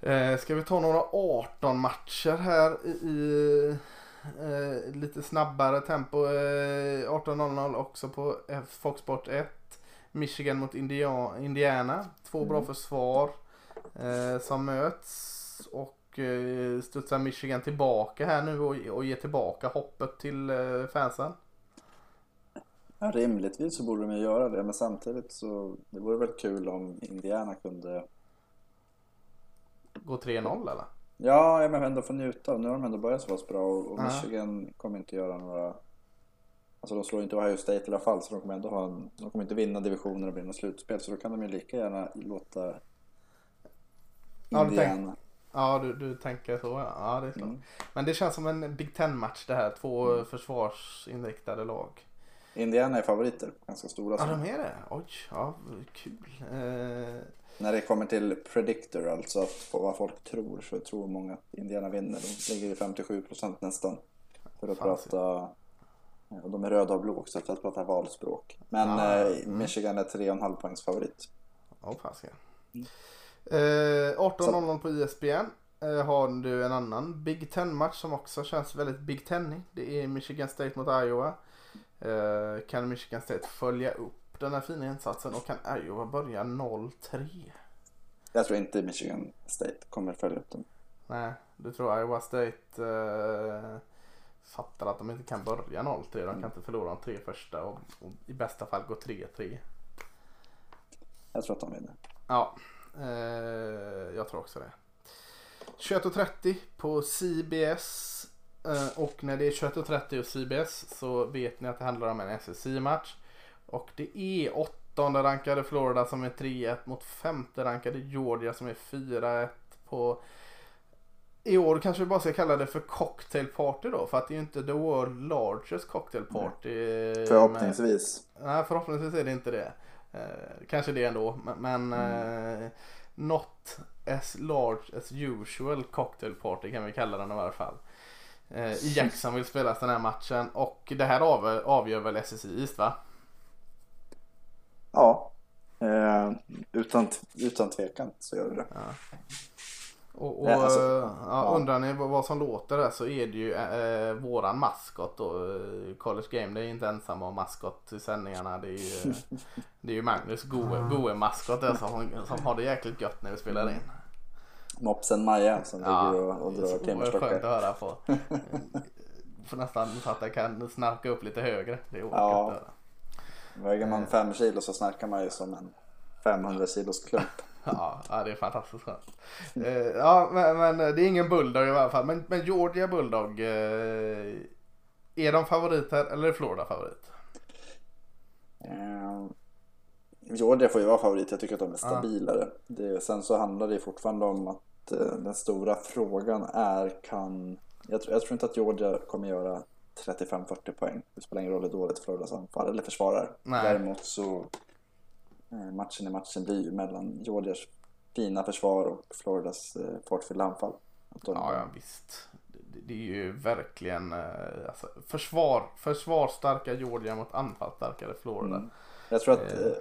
A: Eh, ska vi ta några 18 matcher här i, eh, lite snabbare tempo. Eh, 18.00 också på Fox Sport 1. Michigan mot India- Indiana. Två bra
B: Mm. försvar
A: försvar eh, som möts. Och eh, studsar Michigan tillbaka här nu och, och ger tillbaka hoppet till eh, fansen.
B: Ja, rimligtvis så borde de ju göra det, men samtidigt så det vore väl kul om Indiana kunde
A: Gå 3-0 eller?
B: Ja, men ändå få njuta. Nu har de ändå börjat så pass bra och, och. Michigan kommer inte göra några... Alltså de slår inte Ohio State i alla fall så de kommer ändå ha en... De kommer inte vinna divisioner och bli något slutspel så då kan de ju lika gärna låta
A: Ja,
B: Indiana...
A: Ja, du, du tänker så. Ja, ja det är klart.
B: Mm.
A: Men det känns som en Big Ten-match det här. Två
B: Mm.
A: försvarsinriktade lag.
B: Indiana är favoriter, ganska stora.
A: Ja, de är det? Oj, ja, kul. Eh,
B: När det kommer till predictor, alltså att vad folk tror, så tror många att Indiana vinner. De ligger i 57% nästan. För att
A: Fan,
B: prata... Och de är röda och blå också för att prata valspråk. Men
A: Ja,
B: eh,
A: mm.
B: Michigan är 3,5 poängs favorit.
A: Åh fasiken. Eh, 18.00 på ISBN eh, har du en annan Big Ten-match som också känns väldigt Big Ten-ig. Det är Michigan State mot Iowa. Eh, kan Michigan State följa upp den här fina insatsen och kan Iowa börja 0-3?
B: Jag tror inte Michigan State kommer följa upp dem.
A: Nej, du tror Iowa State eh, fattar att de inte kan börja 0-3. De kan inte förlora de tre första och, och i bästa fall gå 3-3.
B: Jag tror att de vinner.
A: Ja, eh, jag tror också det. 21.30 på CBS. Eh, och när det är 21.30 och CBS så vet ni att det handlar om en SEC-match. Och det är åttonde rankade Florida som är 3-1 mot femte rankade Georgia som är 4-1 på i år kanske vi bara ska kalla det för cocktail party då för att det är ju inte the world largest cocktail party.
B: Förhoppningsvis.
A: Men, nej förhoppningsvis är det inte det. Eh, kanske det ändå men, mm. eh, not as large as usual cocktail party kan vi kalla den i alla fall. Eh, I Jacksonville spelas den här matchen och det här av, avgör väl SSI East va?
B: Ja, eh, utan, utan tvekan så gör det det.
A: Ja. Och, och ja, alltså, ja, ja. undrar ni vad som låter där så är det ju eh, våran maskot då. Eh, College Game, det är inte ensamma om maskot i sändningarna. Det är ju, det är ju Magnus Goe, Goe maskot där som, som har det jäkligt gött när vi spelar in.
B: Mopsen Maja som ja, ligger och, och drar timmerstockar.
A: skönt att höra på. Får nästan så att jag kan snarka upp lite högre. Det är
B: ja. att höra. Väger man fem kilo så snarkar man ju som en 500 kilos klump.
A: Ja, det är fantastiskt skönt. Eh, ja, men, men, det är ingen Bulldog i alla fall. Men, men Georgia Bulldog. Eh, är de favoriter eller är Florida favorit?
B: Eh, Georgia får ju vara favorit. Jag tycker att de är stabilare. Det, sen så handlar det fortfarande om att eh, den stora frågan är kan... Jag, jag tror inte att Georgia kommer göra 35-40 poäng. Det spelar ingen roll hur dåligt Floridas anfall eller försvarar. Nej. Däremot så Eh, matchen i matchen blir ju mellan Georgias fina försvar och Floridas eh, fartfyllda anfall.
A: De... Ja, ja, visst. Det, det, är ju verkligen eh, alltså, försvar, försvarsstarka Georgia mot anfallsstarkare Florida. Mm.
B: Jag tror att eh,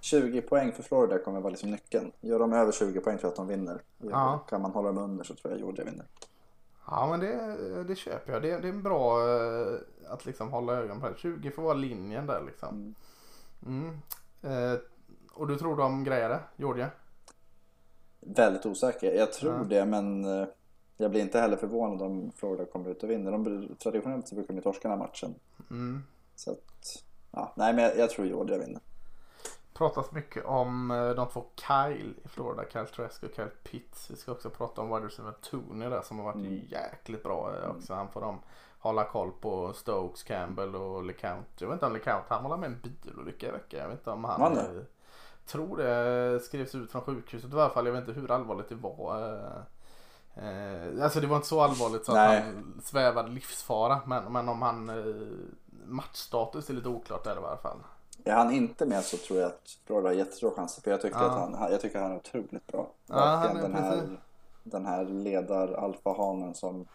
B: 20 poäng för Florida kommer vara liksom nyckeln. Gör de över 20 poäng tror jag att de vinner. Ja. Kan man hålla dem under så tror jag Georgia vinner.
A: Ja men det, det köper jag. Det, det är bra att liksom hålla ögonen på det. 20 får vara linjen där liksom. Mm. Mm. Eh, och du tror de grejer det, Georgia?
B: Väldigt osäker. Jag tror ja. det men eh, jag blir inte heller förvånad om Florida kommer ut och vinner. De, traditionellt så brukar de torska den här matchen. Mm. Så att, ja, nej men jag, jag tror Georgia vinner.
A: Pratas mycket om eh, de två Kyle i Florida, Kyle Trask och Kyle Pitts. Vi ska också prata om wide receiver Tooney där som har varit mm. jäkligt bra eh, också. Han får dem hålla koll på Stokes, Campbell och LeCount. Jag vet inte om LeCount, han var med en bilolycka i veckan. Jag vet inte om han... Man tror det skrevs ut från sjukhuset i alla fall. Jag vet inte hur allvarligt det var. Eh, eh, alltså det var inte så allvarligt så Nej. att han svävade livsfara. Men, men om han eh, matchstatus är lite oklart där i alla fall.
B: Är han inte med så tror jag att Florida har jättestora chanser. För jag, tyckte ja. att han, jag tycker att han är otroligt bra. Ja, han är den, här, den här ledar alfahanen som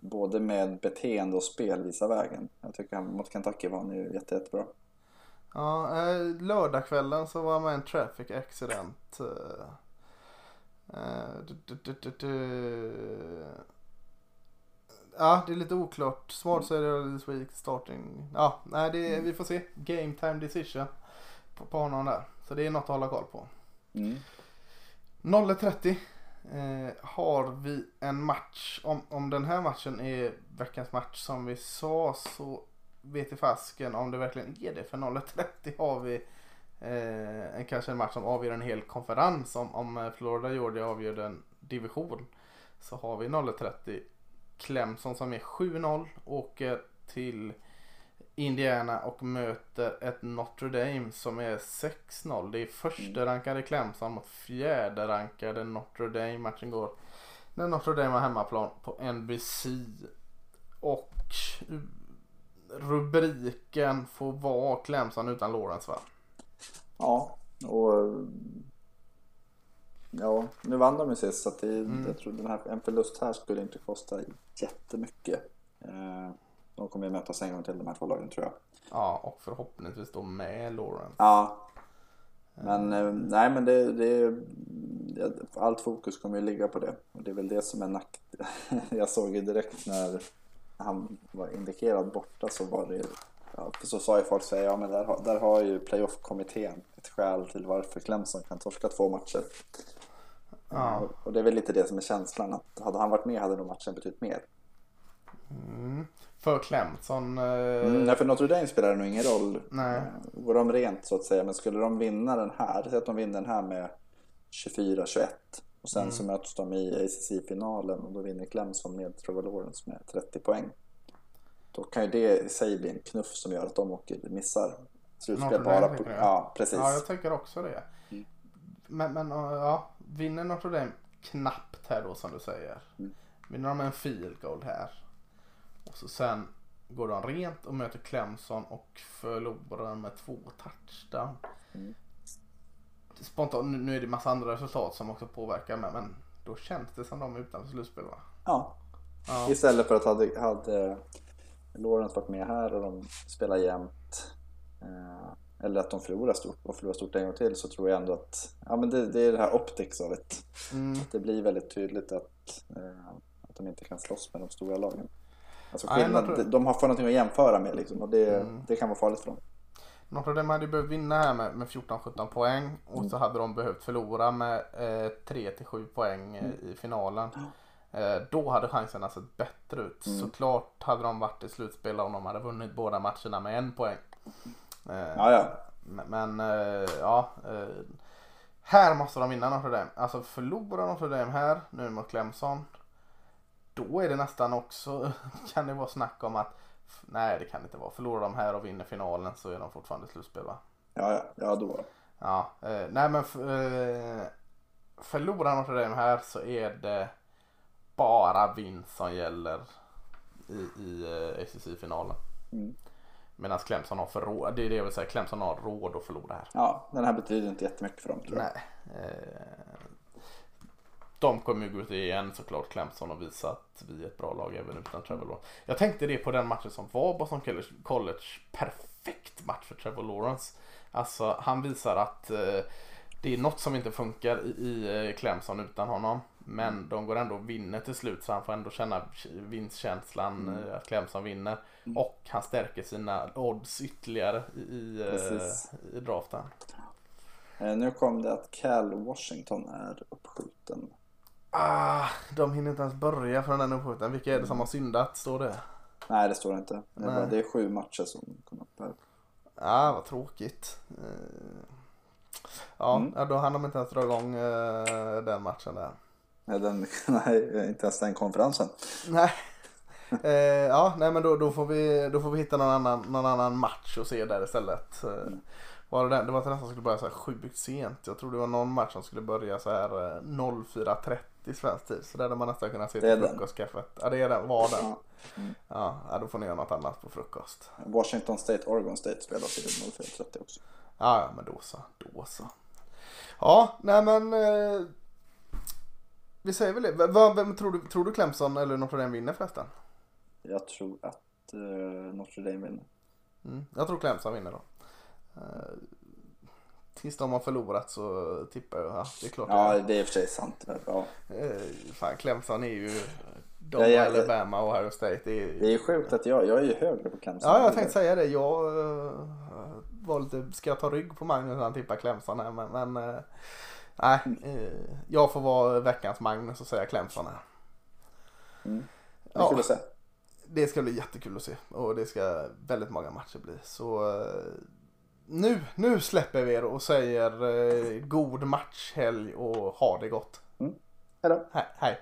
B: både med beteende och spel visar vägen. Jag tycker han mot Kentucky var han ju jätte, jättebra.
A: Ja, eh, lördagskvällen så var med i en traffic accident. Eh, du, du, du, ja, det är lite oklart. Smart säger this week starting. Ja, nej, det, vi får se. Game time decision på, på honom där. Så det är något att hålla koll på. Mm. 0.30 eh, har vi en match. Om, om den här matchen är veckans match som vi sa så vet i fasken om det verkligen är det. För 0-30 har vi eh, en, kanske en match som avgör en hel konferens. Om, om eh, Florida Georgia avgör en division så har vi 0-30 Clemson som är 7-0 åker till Indiana och möter ett Notre Dame som är 6-0. Det är första rankade Clemson mot fjärde rankade Notre Dame. Matchen går när Notre Dame har hemmaplan på NBC. Och rubriken får vara Clemson utan Lawrence va?
B: Ja, och ja, nu vann de ju sist så att det, mm. jag tror den här, en förlust här skulle inte kosta jättemycket. Eh, de kommer ju mötas en gång till de här två lagen tror jag.
A: Ja, och förhoppningsvis då med Lawrence.
B: Ja. Men eh, nej men det, det, allt fokus kommer ju ligga på det. Och det är väl det som är nack... Jag såg ju direkt när han var indikerad borta så var det Ja, för så sa ju folk så ja men där har, där har ju playoff-kommittén ett skäl till varför Clemson kan torska två matcher.
A: Ja.
B: Och, det är väl lite det som är känslan att hade han varit med hade nog matchen betytt mer.
A: Mm. För Clemson. Eh,
B: Mm, nej, för Notre Dame spelar det nog ingen roll.
A: Nej.
B: Eh, Går de rent så att säga, men skulle de vinna den här, säg att de vinner den här med 24-21 och sen så möts de i ACC-finalen och då vinner Clemson med Trevor Lawrence med 30 poäng. Då kan ju det i sig bli en knuff som gör att de åker, missar slutspel bara på... Ja, precis.
A: Ja, jag tänker också det.
B: Mm.
A: Men, men ja, vinner Notre Dame knappt här då som du säger.
B: Mm.
A: Vinner de en field goal här. Och så sen går de rent och möter Clemson och förlorar med två touchdown.
B: Mm.
A: Spontant, nu- är det massa andra resultat som också påverkar men, men då känns det som de är utanför slutspel va?
B: Ja.
A: Ja.
B: Istället för att hade, hade Lawrence varit med här och de spelar jämnt eh, eller att de förlorar stort och förlorar stort en gång till så tror jag ändå att ja, men det, det är det här optics av det.
A: Mm.
B: Det blir väldigt tydligt att, eh, att de inte kan slåss med de stora lagen. Alltså skillnad,
A: tror-
B: de, de har fått någonting att jämföra med liksom, och det,
A: Mm.
B: det kan vara farligt för dem.
A: Notre Dame hade ju behövt vinna här med, med 14-17 poäng och
B: Mm.
A: så hade de behövt förlora med eh, 3-7 poäng eh,
B: Mm.
A: i finalen. Eh, då hade chanserna sett bättre ut.
B: Mm.
A: Såklart hade de varit i slutspel om de hade vunnit båda matcherna med en poäng. Eh,
B: Ja, ja.
A: Men, eh, ja. Eh, här måste de vinna Notre Dame. Alltså förlorar Notre Dame här nu mot Clemson. Då är det nästan också, kan det vara snack om att Nej det kan det inte vara. Förlorar de här och vinner finalen så är de fortfarande slutspel va?
B: Ja, ja, ja då.
A: Ja, eh, nej men eh, förlorar Notre Dame här så är det bara vinst som gäller i, i eh, ACC-finalen.
B: Mm.
A: Medan Clemson har för råd, det är det jag vill säga, Clemson har råd att förlora här.
B: Ja, den här betyder inte jättemycket för dem tror jag.
A: Nej. Eh, de kommer ju gå ut igen såklart Clemson och visa att vi är ett bra lag även utan Trevor Lawrence. Jag tänkte det på den matchen som var Boston College. College. Perfekt match för Trevor Lawrence. Alltså han visar att eh, det är något som inte funkar i, i eh, Clemson utan honom. Men de går ändå och vinner till slut så han får ändå känna vinstkänslan
B: Mm.
A: eh, att Clemson vinner.
B: Mm.
A: Och han stärker sina odds ytterligare i, i,
B: Precis.
A: eh, i draften.
B: Nu kom det att Cal Washington är uppskjuten.
A: Ah, de hinner inte ens börja för den uppskjuten. Vilka är det som har syndat? Står det?
B: Nej, det står det inte. Det är, bara, det är sju matcher som kom upp här.
A: Ja, ah, vad tråkigt. Eh, Ja,
B: Mm.
A: då hann de inte ens dra igång eh, den matchen där.
B: Nej, den, nej, inte ens den konferensen.
A: Nej. Eh, ja, nej men då, då, får vi, då får vi hitta någon annan, någon annan match och se där istället. Eh, var det, den, det var nästan skulle börja så här sjukt sent. Jag tror det var någon match som skulle börja så här eh, 04.30 svensk tid. Så där hade man nästan kunnat se till frukostkaffet. Ja, det är den. Var den.
B: Ja. Mm.
A: Ja, då får ni göra något annat på frukost.
B: Washington State, Oregon State spelas i 04.30 också.
A: Ja, men då så. Då så. Ja, nej men. Eh, vi säger väl det. Vem, vem tror, du, tror du Clemson eller Notre Dame vinner förresten?
B: Jag tror att eh, Notre Dame vinner.
A: Mm, jag tror Clemson vinner då. Eh, tills de har förlorat så tippar jag. Ja, det är klart.
B: Ja, det är i och för sig sant. Ja.
A: Eh, fan, Clemson är ju. De
B: Ja, ja,
A: Alabama och Ohio State. Det är,
B: Det är sjukt att jag, jag är ju högre på Clemson.
A: Ja, jag tänkte säga det. Jag uh, var lite, ska jag ta rygg på Magnus när han tippar Clemson här? Men, men eh, nej, eh, jag får vara veckans Magnus och säga Clemson här.
B: Mm. Det
A: Ja.
B: se.
A: Det ska bli jättekul att se och det ska väldigt många matcher bli. Så nu, nu släpper vi er och säger god matchhelg och ha det gott.
B: Hej då.
A: Hej. hej.